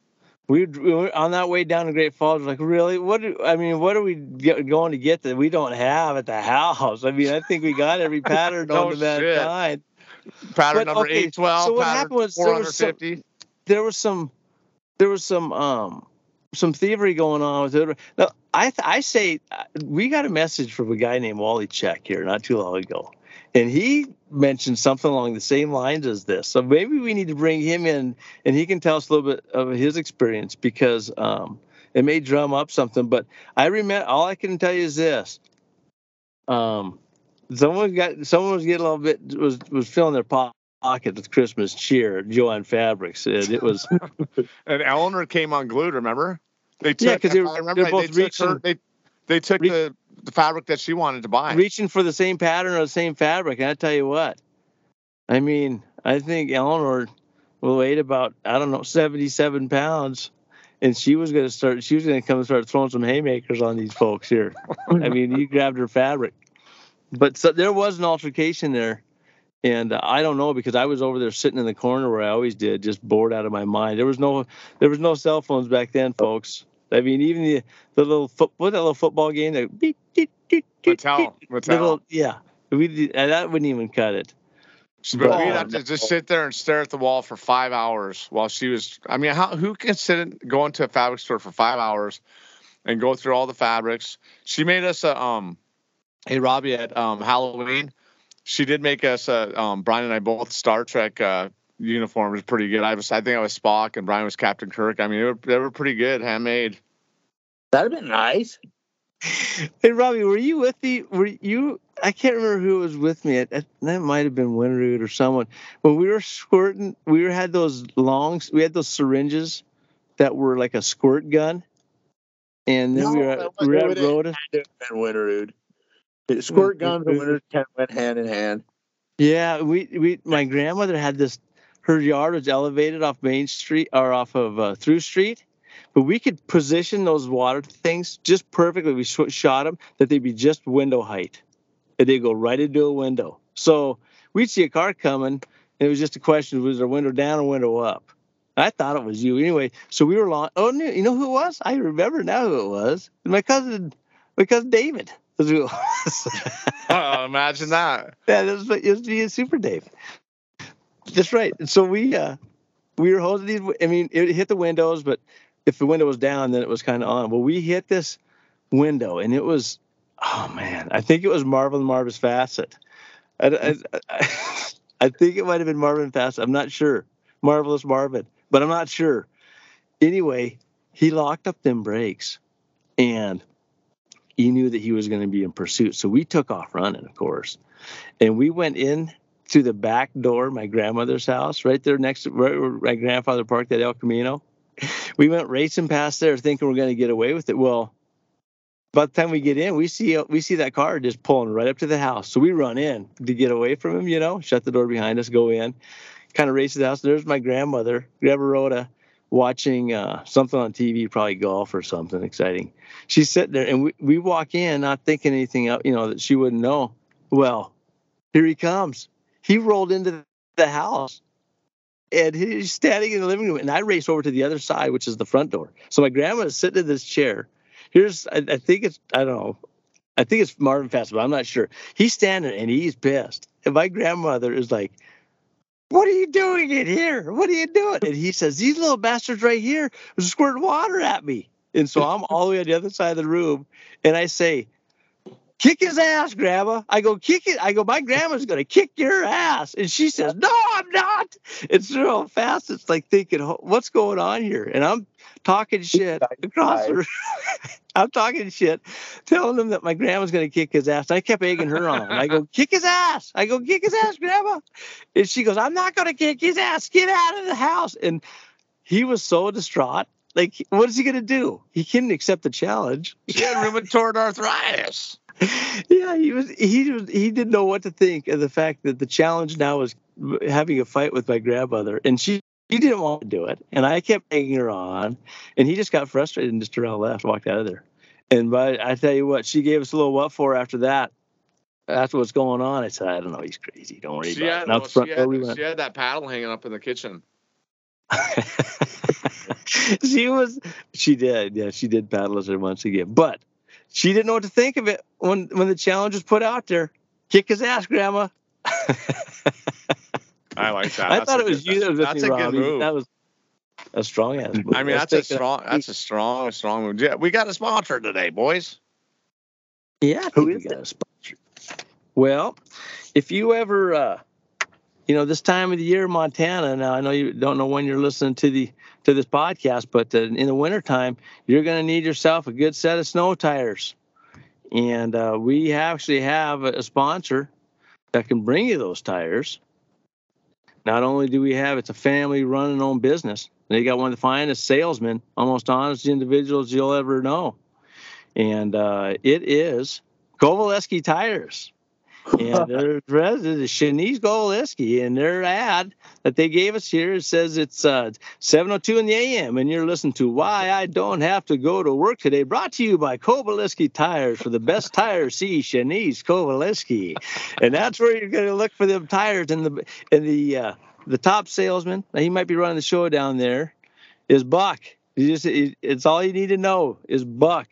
We, we were on that way down to Great Falls. Like, really? What? Do, I mean, what are we get, going to get that we don't have at the house? I mean, I think we got every pattern No on that shit. Pattern But, number okay, eight twelve. so what happened was there was some- There was some, there was some, um, some thievery going on with it. Now, I th- I say uh, we got a message from a guy named Wally Check here not too long ago, and he mentioned something along the same lines as this. So maybe we need to bring him in, and he can tell us a little bit of his experience because um, it may drum up something. But I remember all I can tell you is this: um, someone got someone was getting a little bit was was filling their po- pocket with Christmas cheer at Jo-Ann Fabrics, and it was And Eleanor came unglued. Remember? They took. Yeah, 'cause they were- I remember they're they, both they took her- they they took re- the the fabric that she wanted to buy. reaching for the same pattern or the same fabric. And I tell you what, I mean, I think Eleanor will weighed about I don't know seventy seven pounds. And she was going to start. She was going to come and start throwing some haymakers on these folks here. I mean, you grabbed her fabric, but so there was an altercation there, and uh, I don't know because I was over there sitting in the corner where I always did, just bored out of my mind. There was no, there was no cell phones back then, folks. I mean, even the the little foot, what that little football game, that beep, beep, beep, beep, Mattel, beep, Mattel. little, yeah, we did- uh, that wouldn't even cut it. But Oh, we'd have to just sit there and stare at the wall for five hours while she was. I mean, how who can sit and go into a fabric store for five hours and go through all the fabrics? She made us a um, hey Robbie at um Halloween. She did make us a um Brian and I both Star Trek uh uniforms pretty good. I was I think I was Spock and Brian was Captain Kirk. I mean, they were they were pretty good, handmade. That'd have been nice. Hey Robbie, were you with the? Were you? I can't remember who was with me. It, it- that might have been Winroot or someone. When we were squirting, we were, had those longs. We had those syringes that were like a squirt gun, and then we were at, we were it at would've Rhoda. And Winterud. Squirt guns and Winterud kind of went hand in hand. Yeah, we we my grandmother had this. Her yard was elevated off Main Street or off of uh, Through Street, but we could position those water things just perfectly. We sh- shot them that they'd be just window height, and they'd go right into a window. So we'd see a car coming, and it was just a question: was there window down or window up? I thought it was you anyway. So we were long. Oh, no, you know who it was? I remember now who it was. My cousin, my cousin David. was who it was. Uh, imagine that. Yeah, this was, it was me and Super Dave. That's right. And so we uh we were holding these. I mean, it hit the windows, but if the window was down, then it was kind of on. Well, we hit this window, and it was oh man, I think it was Marvin Marvis Fassett. I, I, I, I think it might have been Marvin Fassett. I'm not sure. Marvelous Marvin, but I'm not sure. Anyway, he locked up them brakes, and he knew that he was going to be in pursuit. So we took off running, of course, and we went in to the back door, my grandmother's house, right there next to right where my grandfather parked at El Camino. We went racing past there, thinking we're going to get away with it. Well, by the time we get in, we see we see that car just pulling right up to the house. So we run in to get away from him, you know, shut the door behind us, go in, kind of race to the house. There's my grandmother, Grandma Rhoda, watching uh, something on TV, probably golf or something exciting. She's sitting there, and we, we walk in, not thinking anything, else, you know, that she wouldn't know. Well, Here he comes. He rolled into the house and he's standing in the living room. And I race over to the other side, which is the front door. So my grandma is sitting in this chair. Here's, I, I think it's, I don't know, I think it's Marvin Fast, but I'm not sure. He's standing and he's pissed. And my grandmother is like, what are you doing in here? What are you doing? And he says, These little bastards right here are squirting water at me. And so I'm all the way on the other side of the room. And I say, kick his ass, grandma. I go, kick it. I go, my grandma's going to kick your ass. And she says, no, I'm not. It's real fast. It's like thinking, what's going on here? And I'm talking shit across the room. I'm talking shit, telling them that my grandma's going to kick his ass. I kept egging her on. I go, kick his ass. I go, kick his ass, grandma. And she goes, I'm not going to kick his ass. Get out of the house. And he was so distraught. Like, what is he going to do? He couldn't accept the challenge. She had rheumatoid arthritis. yeah, he was. He was. He didn't know what to think of the fact that the challenge now was having a fight with my grandmother, and she he didn't want to do it, and I kept egging her on, and he just got frustrated and just around left, walked out of there. And but I tell you what, she gave us a little what for after that. That's what's going on, I said, I don't know, he's crazy. Don't worry she about had, it. well, she, had, we she had that paddle hanging up in the kitchen. she was, she did, yeah, she did paddle us there once again, but she didn't know what to think of it when when the challenge was put out there. Kick his ass, Grandma. I like that. I thought it was good, you that was That's me, a good move. That was a strong ass move. I mean, Let's that's a take it- strong. That's a strong, strong move. Yeah, we got a sponsor today, boys. Yeah, I Who think we is got a sponsor. Well, if you ever, uh, you know, this time of the year, Montana. Now I know you don't know when you're listening to the to this podcast, but uh, in the wintertime, you're going to need yourself a good set of snow tires, and uh, we actually have a sponsor that can bring you those tires. Not only do we have it's a family run and owned business. They got one of the finest salesmen, almost honest individuals you'll ever know. And uh, it is Kovaleski Tires. And their president is Shanice Kovaleski. And their ad that they gave us here says it's uh, 7.02 in the a.m. And you're listening to Why I Don't Have to Go to Work Today, brought to you by Kovaleski Tires. For the best tires, see Shanice Kovaleski. And that's where you're going to look for them tires. And the, and the, uh, the top salesman, now he might be running the show down there, is Buck. You just, it's all you need to know is Buck.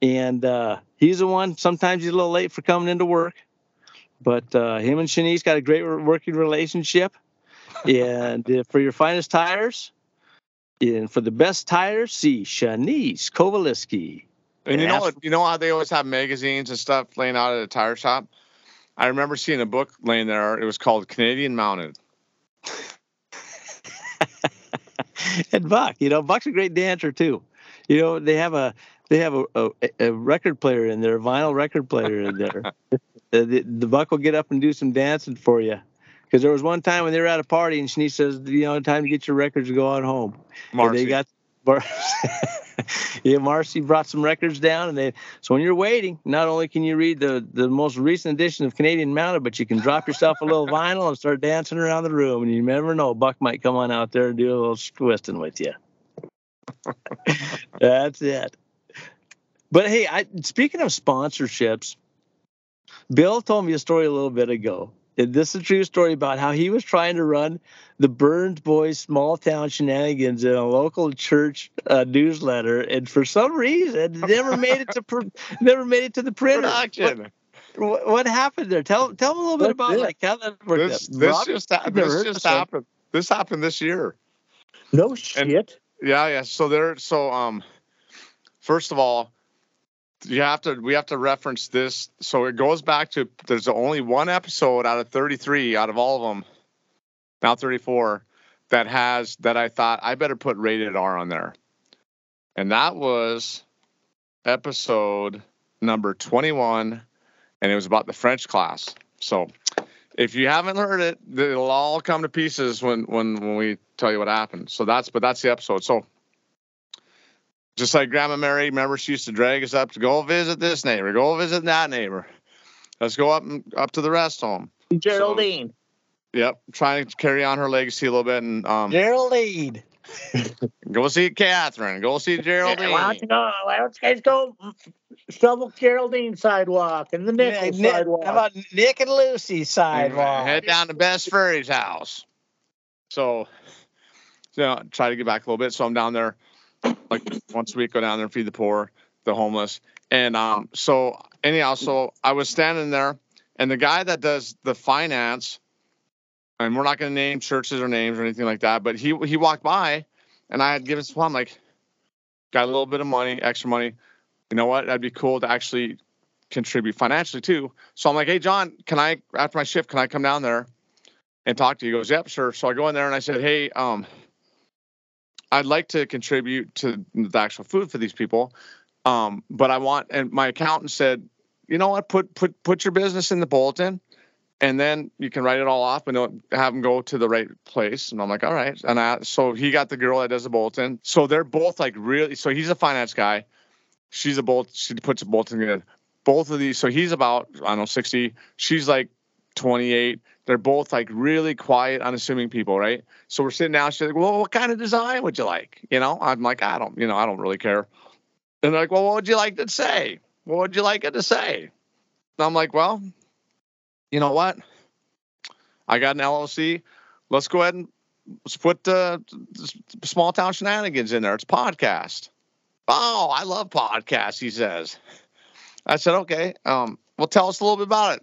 And uh, he's the one, sometimes he's a little late for coming into work. But uh, him and Shanice got a great working relationship. And uh, for your finest tires, and for the best tires, see Shanice Kovaleski. And you know what? You know how they always have magazines and stuff laying out at a tire shop. I remember seeing a book laying there. It was called Canadian Mounted. and Buck, you know, Buck's a great dancer too. You know, they have a they have a, a, a record player in there, a vinyl record player in there. the, the, the Buck will get up and do some dancing for you. Because there was one time when they were at a party and Shanice says, you know, time to get your records to go on home. And Marcy. they got Mar- yeah, Marcy brought some records down, and they. So when you're waiting, not only can you read the the most recent edition of Canadian Mounted, but you can drop yourself a little vinyl and start dancing around the room, and you never know, Buck might come on out there and do a little twisting with you. That's it. But hey, I speaking of sponsorships, Bill told me a story a little bit ago. And this is a true story about how he was trying to run the Burns Boyz small town shenanigans in a local church uh, newsletter, and for some reason, never made it to pr- never made it to the printer. What, Production. what, what happened there? Tell tell them a little bit about it. like how that worked. This this Rob, just ha- this just happened. This happened this year. No shit. Yeah, yeah. So there. So um, first of all, you have to we have to reference this. So it goes back to there's only one episode out of 33 out of all of them, now 34, that has that I thought I better put rated R on there, and that was episode number 21, and it was about the French class. So if you haven't heard it, it'll all come to pieces when when when we tell you what happened. So that's but that's the episode. So just like Grandma Mary, remember she used to drag us up to go visit this neighbor, go visit that neighbor. Let's go up and up to the rest home. Geraldine. Yep, trying to carry on her legacy a little bit. And um, Geraldine. go see Catherine. Go see Geraldine. Why don't you go? Why don't you guys go shovel Geraldine sidewalk and the Nickel Nick- sidewalk? how about Nick and Lucy sidewalk? Head down to Best Furry's house. So, you know, try to get back a little bit. So I'm down there like once a week, go down there and feed the poor, the homeless. And um, so anyhow, so I was standing there, and the guy that does the finance, and we're not going to name churches or names or anything like that, but he he walked by, and I had given some. I'm like, got a little bit of money, extra money. You know what? That'd be cool to actually contribute financially too. So I'm like, hey John, can I after my shift, can I come down there and talk to you? He goes, yep, sure. So I go in there and I said, hey, um, I'd like to contribute to the actual food for these people, um, but I want. And my accountant said, you know what? Put put put your business in the bulletin, and then you can write it all off and have them go to the right place. And I'm like, all right. And I so he got the girl that does the bulletin. So they're both like really. So he's a finance guy. She's a bolt. She puts a in. Both of these. So he's about I don't know sixty. She's like 28. They're both like really quiet, unassuming people, right? So we're sitting down. She's like, "Well, what kind of design would you like?" You know, I'm like, "I don't, you know, I don't really care." And they're like, "Well, what would you like to say? What would you like it to say?" And I'm like, "Well, you know what? I got an LLC. Let's go ahead and let's put the small town shenanigans in there. It's podcast. Oh, I love podcasts. He says. I said, okay. Um, well, tell us a little bit about it.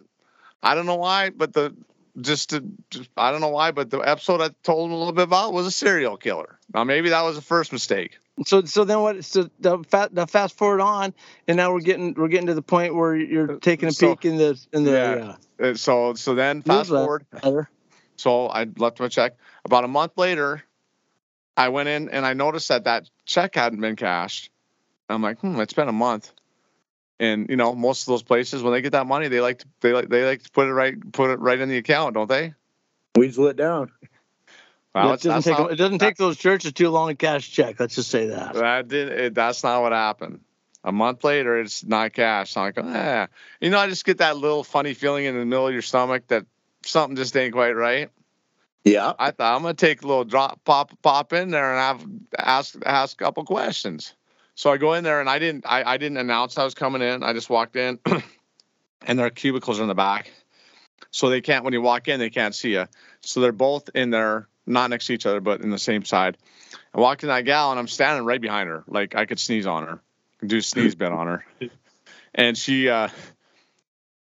I don't know why, but the just to just, I don't know why, but the episode I told him a little bit about was a serial killer. Now maybe that was the first mistake. So so then what? So the, fa- the fast forward on, and now we're getting we're getting to the point where you're taking a So- peek in the in the Yeah. Uh, So so then fast forward. uh, So I left a check. About a month later, I went in and I noticed that that check hadn't been cashed. I'm like, hmm, it's been a month. And you know, most of those places when they get that money, they like to they like they like to put it right put it right in the account, don't they? Weasel it down. Well, it doesn't take not, it doesn't take those churches too long to cash check. Let's just say that. that did it, that's not what happened. A month later, it's not cash. I'm like, ah, you know, I just get that little funny feeling in the middle of your stomach that something just ain't quite right. Yeah. I thought I'm gonna take a little drop, pop, pop in there and have ask ask a couple questions. So I go in there and I didn't I, I didn't announce I was coming in. I just walked in, and their cubicles are in the back, so they can't when you walk in they can't see you. So they're both in there, not next to each other, but in the same side. I walked in that gal and I'm standing right behind her, like I could sneeze on her, do a sneeze bit on her, and she. uh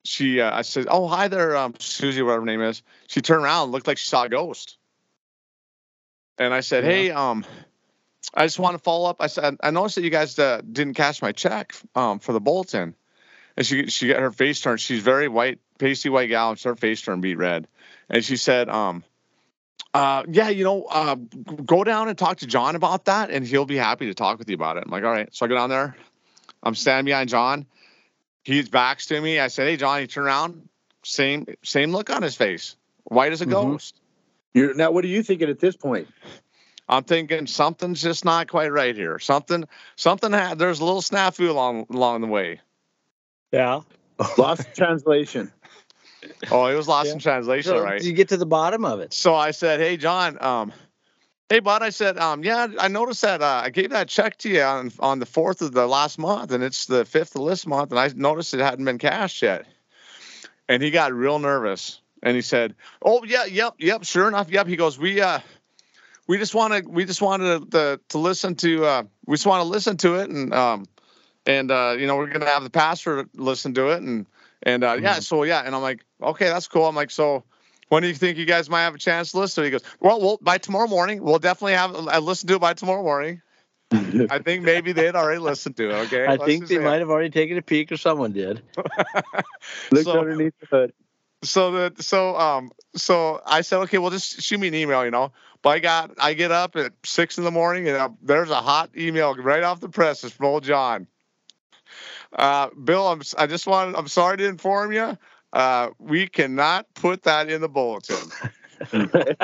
she uh, I said, "Oh, hi there, um, Susie, whatever her name is." She turned around, looked like she saw a ghost. And I said, Yeah. "Hey, um, I just want to follow up." I said, "I noticed that you guys uh, didn't cash my check um, for the bulletin." And she she got her face turned. She's very white, pasty white gal, and her face turned beet red. And she said, um, uh, "Yeah, you know, uh, go down and talk to John about that, and he'll be happy to talk with you about it." I'm like, "All right." So I go down there. I'm standing behind John. He's backs to me. I said, "Hey, John." He turned around. Same same look on his face, white as a Mhm. ghost. You're now. What are you thinking at this point? I'm thinking something's just not quite right here. Something, something. Had, there's a little snafu along along the way. Yeah. Lost translation. Oh, it was lost Yeah. in translation, So right? you get to the bottom of it. So I said, "Hey, John. Um, hey, bud. I said, um, yeah, I noticed that uh, I gave that check to you on on the fourth of the last month, and it's the fifth of this month, and I noticed it hadn't been cashed yet." And he got real nervous, and he said, "Oh, yeah, yep, yep, sure enough, yep." He goes, "We uh." We just want to. We just wanted to, to listen to. Uh, we just want to listen to it, and um, and uh, you know we're gonna have the pastor listen to it, and and uh, yeah, so yeah, and I'm like, okay, that's cool. I'm like, so when do you think you guys might have a chance to listen to? He goes, well, well, by tomorrow morning, we'll definitely have I listen to it by tomorrow morning. I think maybe they'd already listened to it. Okay, I Let's think they might have already taken a peek, or someone did. Looked So- underneath the hood. So that so um so I said okay well just shoot me an email you know but I got I get up at six in the morning and uh, there's a hot email right off the presses from old John. Uh, Bill, I'm I just wanted I'm sorry to inform you. Uh, we cannot put that in the bulletin.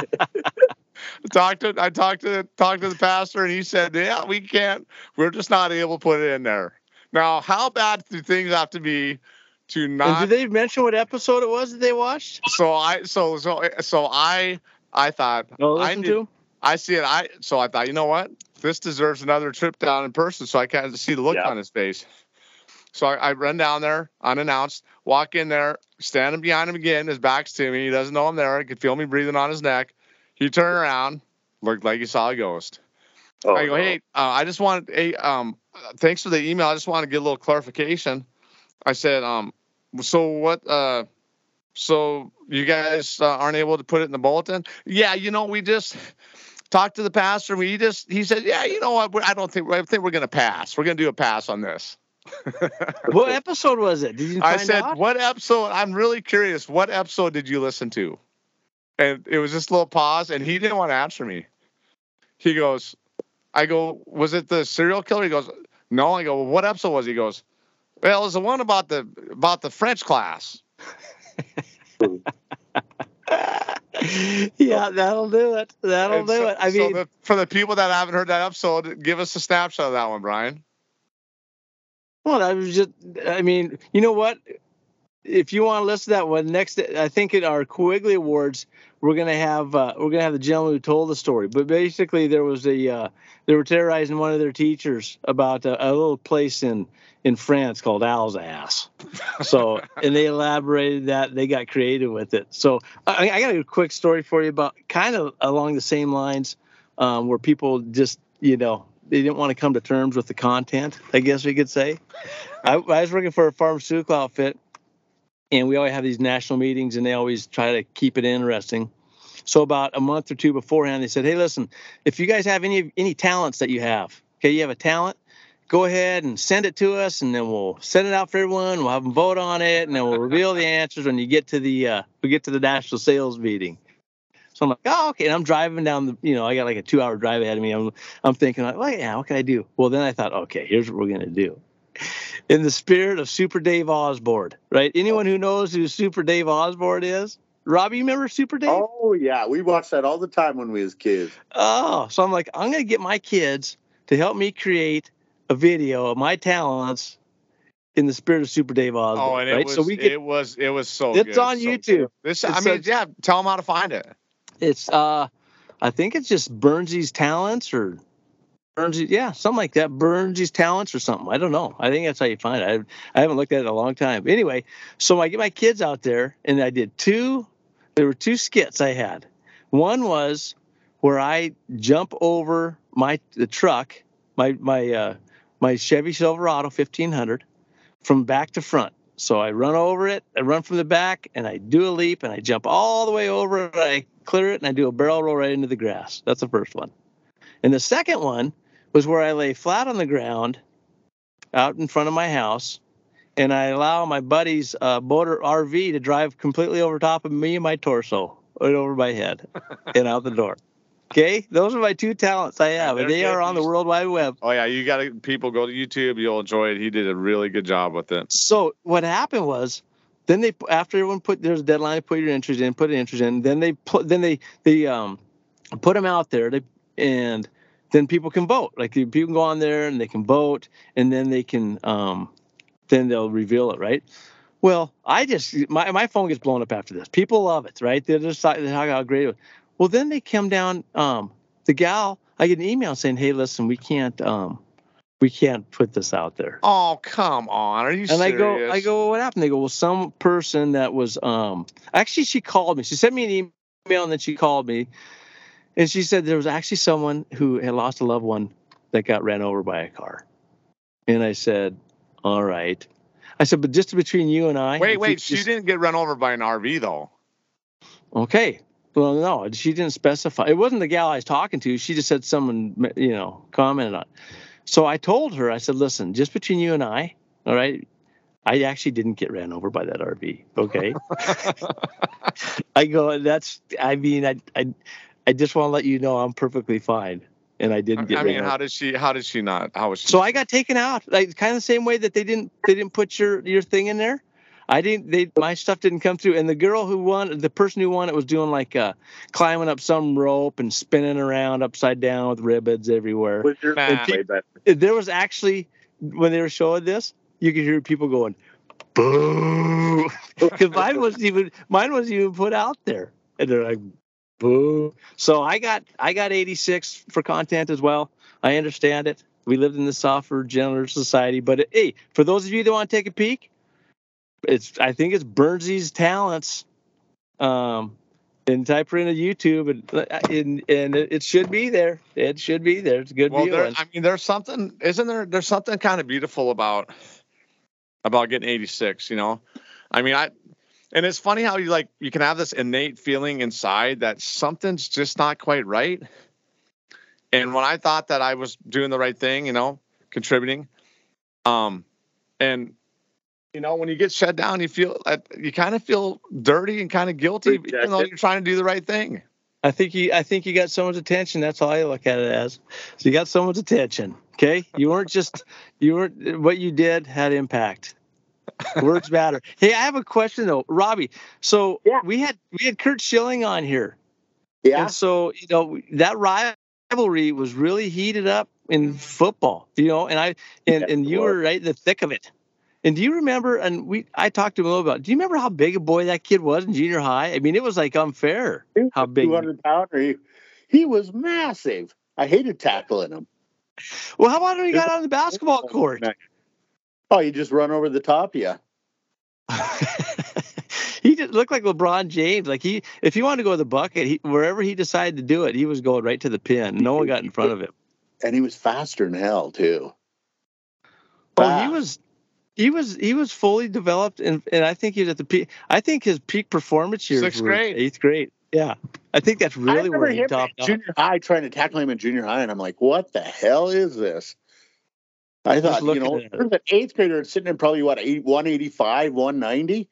talked to I talked to talked to the pastor and he said yeah we can't we're just not able to put it in there. Now how bad do things have to be to And did they mention what episode it was that they watched? so I so so so I I thought No, I listen to. I see it. I so I thought, you know what? This deserves another trip down in person, so I can see the look Yeah. on his face. So I, I run down there unannounced, walk in there, standing behind him again. His back's to me. He doesn't know I'm there. He could feel me breathing on his neck. He turned around, looked like he saw a ghost. Oh, I go, no. hey, uh, I just want, hey, um, thanks for the email. I just want to get a little clarification. I said, um, so what? Uh, so you guys uh, aren't able to put it in the bulletin? Yeah, you know, we just talked to the pastor. We just, he said, yeah, you know what? We're, I don't think, I think we're gonna pass. We're gonna do a pass on this. What episode was it? Did you I said, out? what episode? I'm really curious. What episode did you listen to? And it was this little pause, and he didn't want to answer me. He goes, I go, was it the serial killer? He goes, no. I go, well, what episode was? it?" He goes, well, it was the one about the about the French class. yeah, that'll do it. That'll And do so- it. I so mean, the, for the people that haven't heard that episode, give us a snapshot of that one, Brian. well, I was just, I mean, you know what? If you want to listen to that one next, I think at our Quigley Awards, we're gonna have uh, we're gonna have the gentleman who told the story. But basically, there was a uh, they were terrorizing one of their teachers about a, a little place in in France called Alsace. So, and they elaborated that they got creative with it. So, I, I got a quick story for you about kind of along the same lines, um, where people just you know they didn't want to come to terms with the content. I guess we could say. I, I was working for a pharmaceutical outfit, and we always have these national meetings, and they always try to keep it interesting. So about a month or two beforehand, they said, "Hey, listen, if you guys have any any talents that you have, okay, you have a talent, go ahead and send it to us, and then we'll send it out for everyone. We'll have them vote on it, and then we'll reveal the answers when you get to the uh, we get to the national sales meeting." So I'm like, "Oh, okay." And I'm driving down the, you know, I got like a two hour drive ahead of me. I'm I'm thinking, like, well, yeah, what can I do? Well, then I thought, okay, here's what we're gonna do. In the spirit of Super Dave Osborne, right? Anyone who knows who Super Dave Osborne is, Robbie, you remember Super Dave? Oh yeah, we watched that all the time when we was kids. Oh, so I'm like, I'm gonna get my kids to help me create a video of my talents in the spirit of Super Dave Osborne. Oh, and right? it was so we get it was it was so. it's good, on so YouTube. good. This, It I mean, says- yeah. Tell them how to find it. It's uh, I think it's just Burnsy's talents or Burnsy, yeah, something like that. Burnsy's talents or something. I don't know. I think that's how you find it. I, I haven't looked at it in a long time. Anyway, so I get my kids out there, and I did two. There were two skits I had. One was where I jump over my the truck, my my uh, my Chevy Silverado 1500, from back to front. So I run over it, I run from the back, and I do a leap, and I jump all the way over it. I clear it, and I do a barrel roll right into the grass. That's the first one. And the second one was where I lay flat on the ground out in front of my house, and I allow my buddy's uh, motor RV to drive completely over top of me and my torso, right over my head, and out the door. Okay, those are my two talents I have, and good. are on the World Wide Web. Oh yeah, you got to people go to YouTube. You'll enjoy it. He did a really good job with it. So what happened was, then they after everyone put there's a deadline to put your entries in, put an entries in. Then they put then they they um put them out there. They and then people can vote. Like people can go on there and they can vote, and then they can um then they'll reveal it, right? Well, I just my my phone gets blown up after this. People love it, right? They're just like they talk how great it was. Well, then they come down. Um, the gal, I get an email saying, "Hey, listen, we can't um we can't put this out there." Oh come on, are you and serious? I go, I go, what happened? They go, well, some person that was, um, actually, she called me. She sent me an email and then she called me, and she said there was actually someone who had lost a loved one that got ran over by a car. And I said, all right. I said, but just between you and I. Wait, wait. She just- didn't get run over by an RV though. Okay. Well, no, she didn't specify. It wasn't the gal I was talking to. She just said someone, you know, commented on. So I told her, I said, listen, just between you and I, all right, I actually didn't get ran over by that RV. Okay. I go, that's, I mean, I, I, I just want to let you know I'm perfectly fine. And I didn't get I mean, how did she? How did she not? How was she? So I got taken out, like kind of the same way that they didn't they didn't put your your thing in there. I didn't. They my stuff didn't come through, and the girl who won, the person who won it, was doing like uh, climbing up some rope and spinning around upside down with ribbons everywhere. Was your Nah. way better? There was actually when they were showing this, you could hear people going, "Boo!" Because mine wasn't even mine wasn't even put out there, and they're like, Boo. So I got I got 86 for content as well. I understand it. We lived in the software gentler society, but hey, for those of you that want to take a peek, it's I think it's Burnsy's talents. Um, and type her into YouTube, and and, and it should be there. It should be there. It's a good Well, there, I mean, there's something, isn't there? There's something kind of beautiful about about getting 86. You know, I mean, I and it's funny how you like you can have this innate feeling inside that something's just not quite right. And when I thought that I was doing the right thing, you know, contributing, um, and you know, when you get shut down, you feel that you kind of feel dirty and kind of guilty, even though you're trying to do the right thing. I think you I think you got someone's attention. That's all I look at it as. So you got someone's attention. Okay. You weren't just you weren't what you did had impact. Words matter. Hey, I have a question though, Robbie. So Yeah. we had we had Kurt Schilling on here. Yeah. And so, you know, that rivalry was really heated up in football, you know, and I and, Yeah, and you were right in the thick of it. And do you remember and we I talked to him a little about do you remember how big a boy that kid was in junior high? I mean, it was like unfair how big Two hundred pounder. He, he was massive. I hated tackling him. Well, how about when he got on the basketball court? Oh, you just run over the top, yeah. he just looked like LeBron James. Like he, if he wanted to go to the bucket, he, wherever he decided to do it, he was going right to the pin. No one got in front of him. And he was faster than hell too. Oh, he was, he was, he was fully developed, and and I think he was at the peak. I think his peak performance years Sixth were grade. eighth grade. Yeah, I think that's really remember where he him topped in off. junior high trying to tackle him in junior high, and I'm like, what the hell is this? I thought, you know, there's an eighth grader sitting in probably what eight, 185, 190,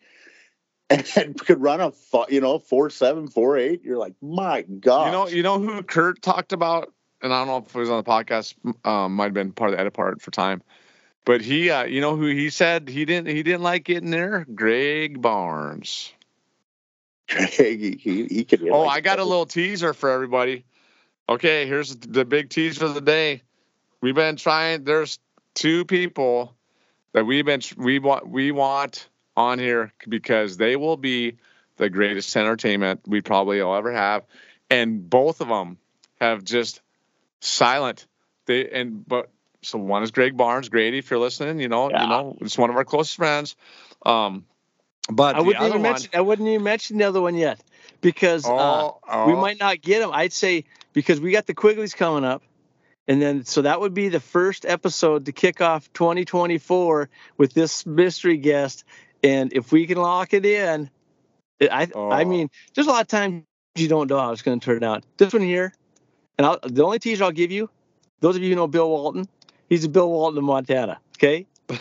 and could run a you know four seven, four eight. You're like, my god, You know, you know who Kurt talked about, and I don't know if it was on the podcast. Um, might have been part of the edit part for time, but he, uh, you know who he said he didn't he didn't like getting there. Greg Barnes. he, he, he could. Oh, like I got a little teaser for everybody. Okay, here's the big teaser of the day. We've been trying. There's two people that we've been we want we want on here because they will be the greatest entertainment we probably will ever have, and both of them have just silent. They and but so one is Greg Barnes, Grady. If you're listening, you know Yeah. you know it's one of our closest friends. Um, but I wouldn't even one, mention. I wouldn't even mention the other one yet because uh, oh, we oh. might not get them. I'd say because we got the Quigley's coming up, and then so that would be the first episode to kick off 2024 with this mystery guest. And if we can lock it in, I I Oh. mean, there's a lot of times you don't know how it's going to turn out. This one here, and I'll, the only teaser I'll give you, those of you who know Bill Walton, he's a Bill Walton of Montana. Okay,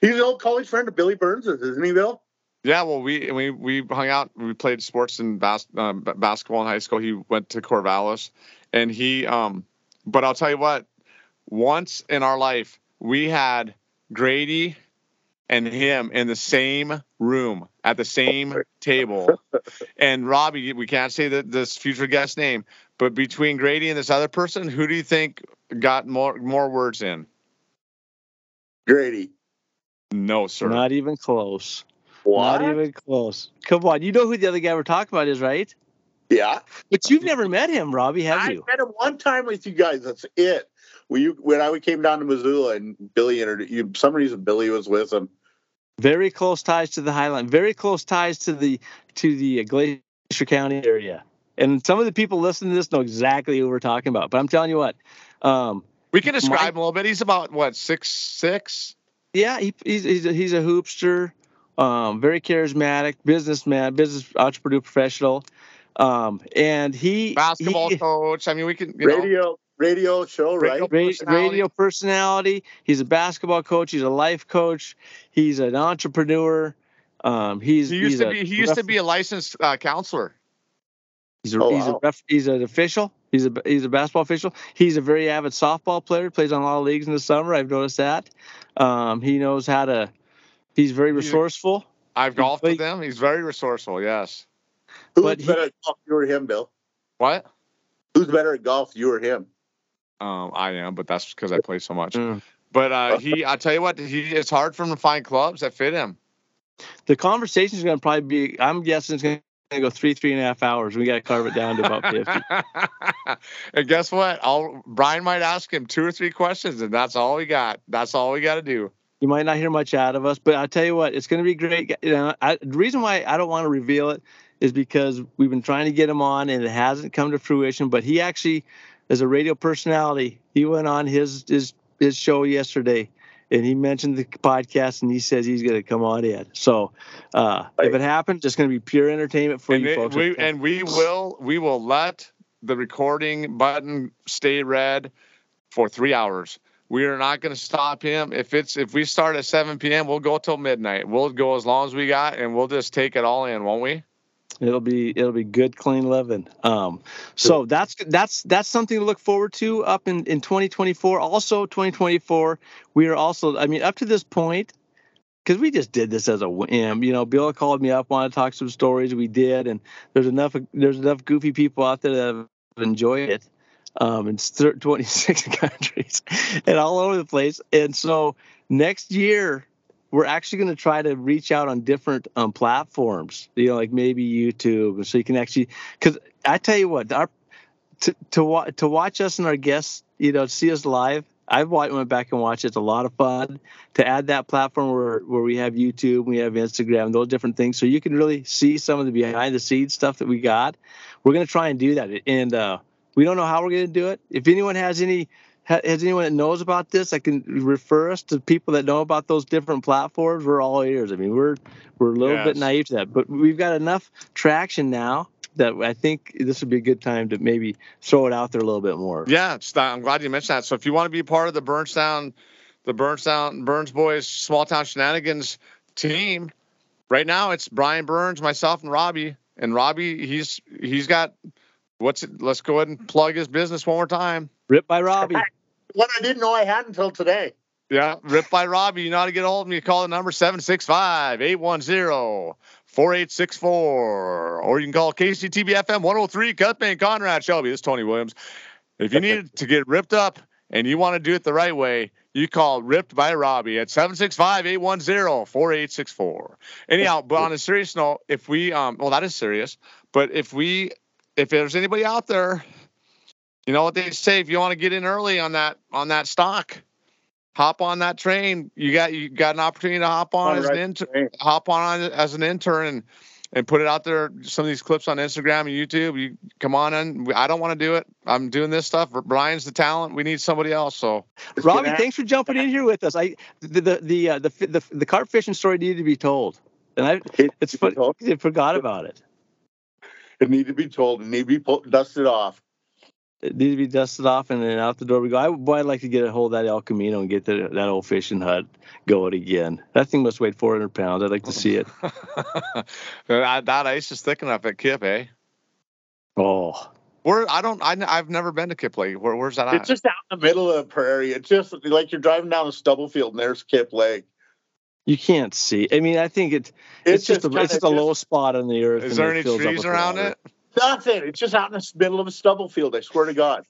He's an old college friend of Billy Burns, isn't he, Bill? Yeah, well, we we we hung out. We played sports and bas- uh, basketball in high school. He went to Corvallis, and he. Um, but I'll tell you what. Once in our life, we had Grady and him in the same room at the same table. And Robbie, we can't say that this future guest name, but between Grady and this other person, who do you think got more more words in? Grady. No, sir. not even close. What? Not even close. Come on, you know who the other guy we're talking about is, right? Yeah. But you've never met him, Robbie, have I you? met him one time with you guys. That's it. When you when I came down to Missoula and Billy introduced you, some reason Billy was with him. Very close ties to the Highland. Very close ties to the to the uh, Glacier County area. And some of the people listening to this know exactly who we're talking about. But I'm telling you what, um, we can describe My- him a little bit. He's about what six six. yeah, he, he's he's a, he's a hoopster, um, very charismatic, businessman, business entrepreneur, professional, um, and he basketball he, coach. I mean, we can you know, radio radio show, right? Radio- ra- personality. radio personality. He's a basketball coach. He's a life coach. He's an entrepreneur. Um, he's he used he's to be he used to be a licensed uh, counselor. He's a, Oh, he's a ref, he's an official. He's a he's a basketball official. He's a very avid softball player. Plays on a lot of leagues in the summer. I've noticed that. Um, he knows how to. He's very resourceful. I've He golfed with him. He's very resourceful. Yes. Who's but he- better at golf, you or him, Bill? What? Who's better at golf, you or him? Um, I am, but that's because I play so much. Mm. But uh, he, I tell you what, he it's hard for him to find clubs that fit him. The conversation is going to probably be. I'm guessing it's going to go three, three and a half hours. We got to carve it down to about 50. and guess what? I'll, Brian might ask him two or three questions, and that's all we got. That's all we got to do. You might not hear much out of us, but I'll tell you what, it's going to be great. You know, I, the reason why I don't want to reveal it is because we've been trying to get him on, and it hasn't come to fruition. But he actually, as a radio personality, he went on his his his show yesterday and he mentioned the podcast and he says he's going to come on in. So uh, if it happens, it's going to be pure entertainment for and you it, folks. We, and we will we will let the recording button stay red for three hours. We are not going to stop him. If it's if we start at 7 p.m., we'll go till midnight. We'll go as long as we got, and we'll just take it all in, won't we? It'll be it'll be good, clean living. Um, so that's that's that's something to look forward to up in in 2024. Also, 2024, we are also. I mean, up to this point, because we just did this as a whim. You know, Bill called me up, wanted to talk some stories. We did, and there's enough there's enough goofy people out there that have enjoyed it. Um, in 26 countries and all over the place. And so next year, we're actually going to try to reach out on different um, platforms, you know, like maybe YouTube, so you can actually. Because I tell you what, our to to to watch us and our guests, you know, see us live. I've went back and watched it. It's a lot of fun to add that platform where where we have YouTube, we have Instagram, those different things, so you can really see some of the behind the scenes stuff that we got. We're going to try and do that, and uh, we don't know how we're going to do it. If anyone has any has anyone that knows about this that can refer us to people that know about those different platforms? We're all ears. I mean we're we're a little yes. bit naive to that but we've got enough traction now that i think this would be a good time to maybe throw it out there a little bit more. Yeah i'm glad you mentioned that. So if you want to be part of the burnstown the burnstown burns boys small town shenanigans team right now it's brian burns myself and robbie. And robbie he's he's got what's it let's go ahead and plug his business one more time. Ripped by Robbie what I didn't know I had until today. Yeah, ripped by Robbie. You know how to get a hold of me. Call the number 765 810 4864. Or you can call KCTV FM 103, Cut Bank Conrad Shelby. This is Tony Williams. If you need to get ripped up and you want to do it the right way, you call Ripped by Robbie at 765 810 4864. Anyhow, but on a serious note, if we, um, well, that is serious, but if we, if there's anybody out there you know what they say if you want to get in early on that on that stock hop on that train. You got you got an opportunity to hop on, as right an intern hop on as an intern and and put it out there some of these clips on instagram and youtube. You come on in. I don't want to do it. I'm doing this stuff. Brian's the talent. We need somebody else so. Robbie thanks for jumping in here with us. I the the the uh, the, the, the carp fishing story needed to be told. And i it's funny i forgot about it. It needed to be told. It needed to be pulled, dusted off it needs to be dusted off and then out the door we go. I, boy, I'd like to get a hold of that El Camino and get the, that old fishing hut going again. That thing must weigh 400 pounds. I'd like to see it. that, ice is thick enough at Kip, eh? Oh. Where I don't, I, I've never been to Kip Lake. Where, where's that? It's at? just out in the middle of the prairie. It's just like you're driving down a stubble field and there's Kip Lake. You can't see. I mean, I think it, it's, it's just, just a, it's just a low spot on the earth. Is there any trees around it? Nothing. It's just out in the middle of a stubble field. I swear to God.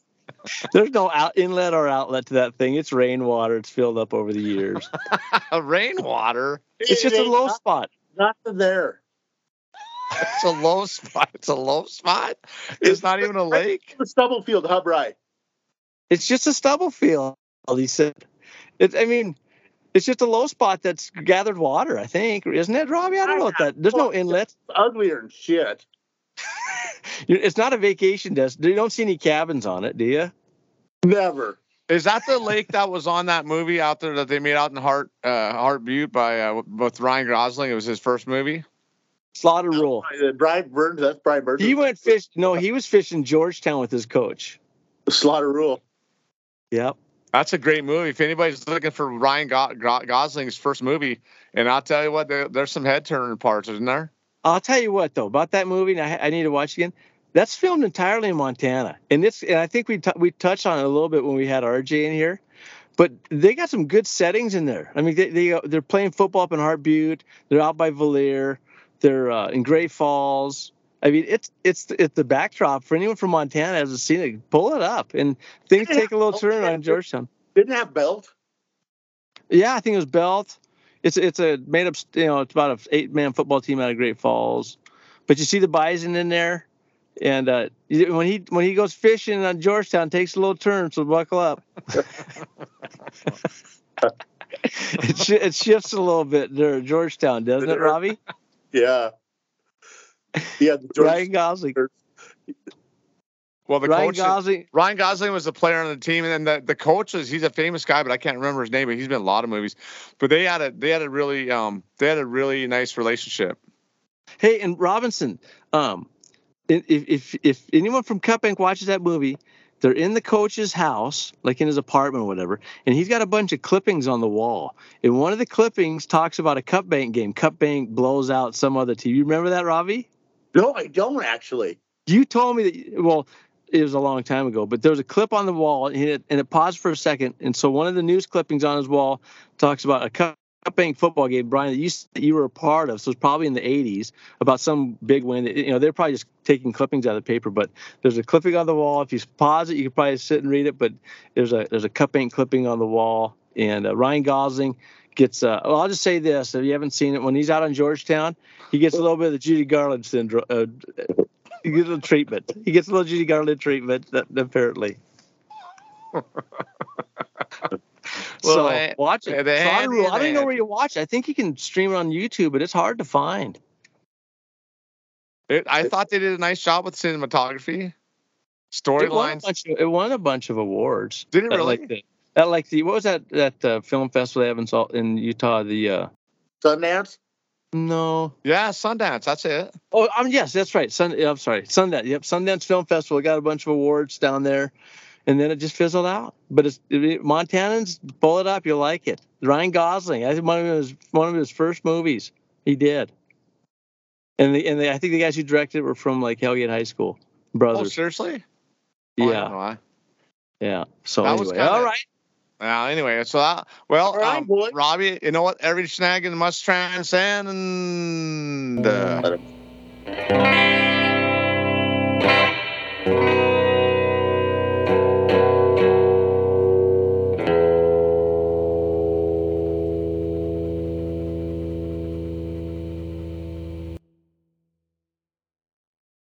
There's no out inlet or outlet to that thing. It's rainwater. It's filled up over the years. rainwater. It's just a low not, spot. Nothing there. It's a low spot. It's a low spot. It's, it's not even a lake. The stubble field, hub right. It's just a stubble field. He said. It's. I mean, it's just a low spot that's gathered water. I think, isn't it, Robbie? I don't know what that. There's no inlet. It's uglier than shit it's not a vacation destination. You don't see any cabins on it, do you? Never. Is that the lake that was on that movie out there that they made out in Heart uh, Heart Butte by uh, with Ryan Gosling? It was his first movie. Slaughter Rule. Uh, Brian Burns. That's Brian Burns. He went fish. No, he was fishing Georgetown with his coach. Slaughter Rule. Yep. That's a great movie. If anybody's looking for Ryan Go- Gosling's first movie, and I'll tell you what, there, there's some head turning parts, isn't there? I'll tell you what though about that movie. I, I need to watch again. That's filmed entirely in Montana, and it's and I think we t- we touched on it a little bit when we had RJ in here, but they got some good settings in there. I mean, they, they they're playing football up in Heart Butte. They're out by Valier. They're uh, in Great Falls. I mean, it's it's it's the backdrop for anyone from Montana hasn't seen it. Pull it up, and things take a little turn on Georgetown. Didn't have belt. Yeah, I think it was belt it's it's a made up you know it's about an eight man football team out of Great Falls, but you see the bison in there, and uh, when he when he goes fishing on Georgetown, takes a little turn, so buckle up. it, sh- it shifts a little bit there at Georgetown, doesn't it, Robbie? Yeah. Yeah. the George- Ryan Gosling. Well, the Ryan coach, Gosling. Ryan Gosling was the player on the team, and then the, the coach is he's a famous guy, but I can't remember his name. But he's been in a lot of movies. But they had a they had a really um they had a really nice relationship. Hey, and Robinson, um, if if if anyone from Cut Bank watches that movie, they're in the coach's house, like in his apartment or whatever, and he's got a bunch of clippings on the wall. And one of the clippings talks about a Cut Bank game. Cut Bank blows out some other team. You remember that, Robbie? No, I don't actually. You told me that. Well, it was a long time ago, but there was a clip on the wall, and it, and it paused for a second. And so one of the news clippings on his wall talks about a Cut Bank football game, Brian, that you that you were a part of. So it's probably in the '80s about some big win. That, You know, they're probably just taking clippings out of the paper, but there's a clipping on the wall. If you pause it, you could probably sit and read it. But there's a there's a Cut Bank clipping on the wall, and uh, Ryan Gosling gets. Uh, well, I'll just say this: if you haven't seen it, when he's out on Georgetown, he gets a little bit of the Judy Garland syndrome. Uh, he gets a little treatment. He gets a little Judy Garland treatment, that, apparently. so Well, watch it. the So I hand don't, know, I don't know where you watch. it. I think you can stream it on YouTube, but it's hard to find. It, I thought they did a nice job with cinematography, It storylines. bunch of, it won a bunch of awards. Did it really? Like the, at like the what was that that uh, film festival they have in Salt in Utah? The uh, Sundance? No. Yeah, Sundance. That's it. Oh, um, yes, that's right. Sun. yeah, I'm sorry, Sundance. Yep, Sundance Film Festival got a bunch of awards down there, and then it just fizzled out. But it's it, Montanans pull it up, you'll like it. Ryan Gosling, I think one of his one of his first movies he did, and the and the, I think the guys who directed it were from like Hellgate High School Oh, brothers. seriously? Oh, I yeah, don't know why. yeah. So That was anyway, all right. Yeah. Anyway, so that, well, All right, um. Robbie, you know what? Every snag must transcend. Uh, Let him-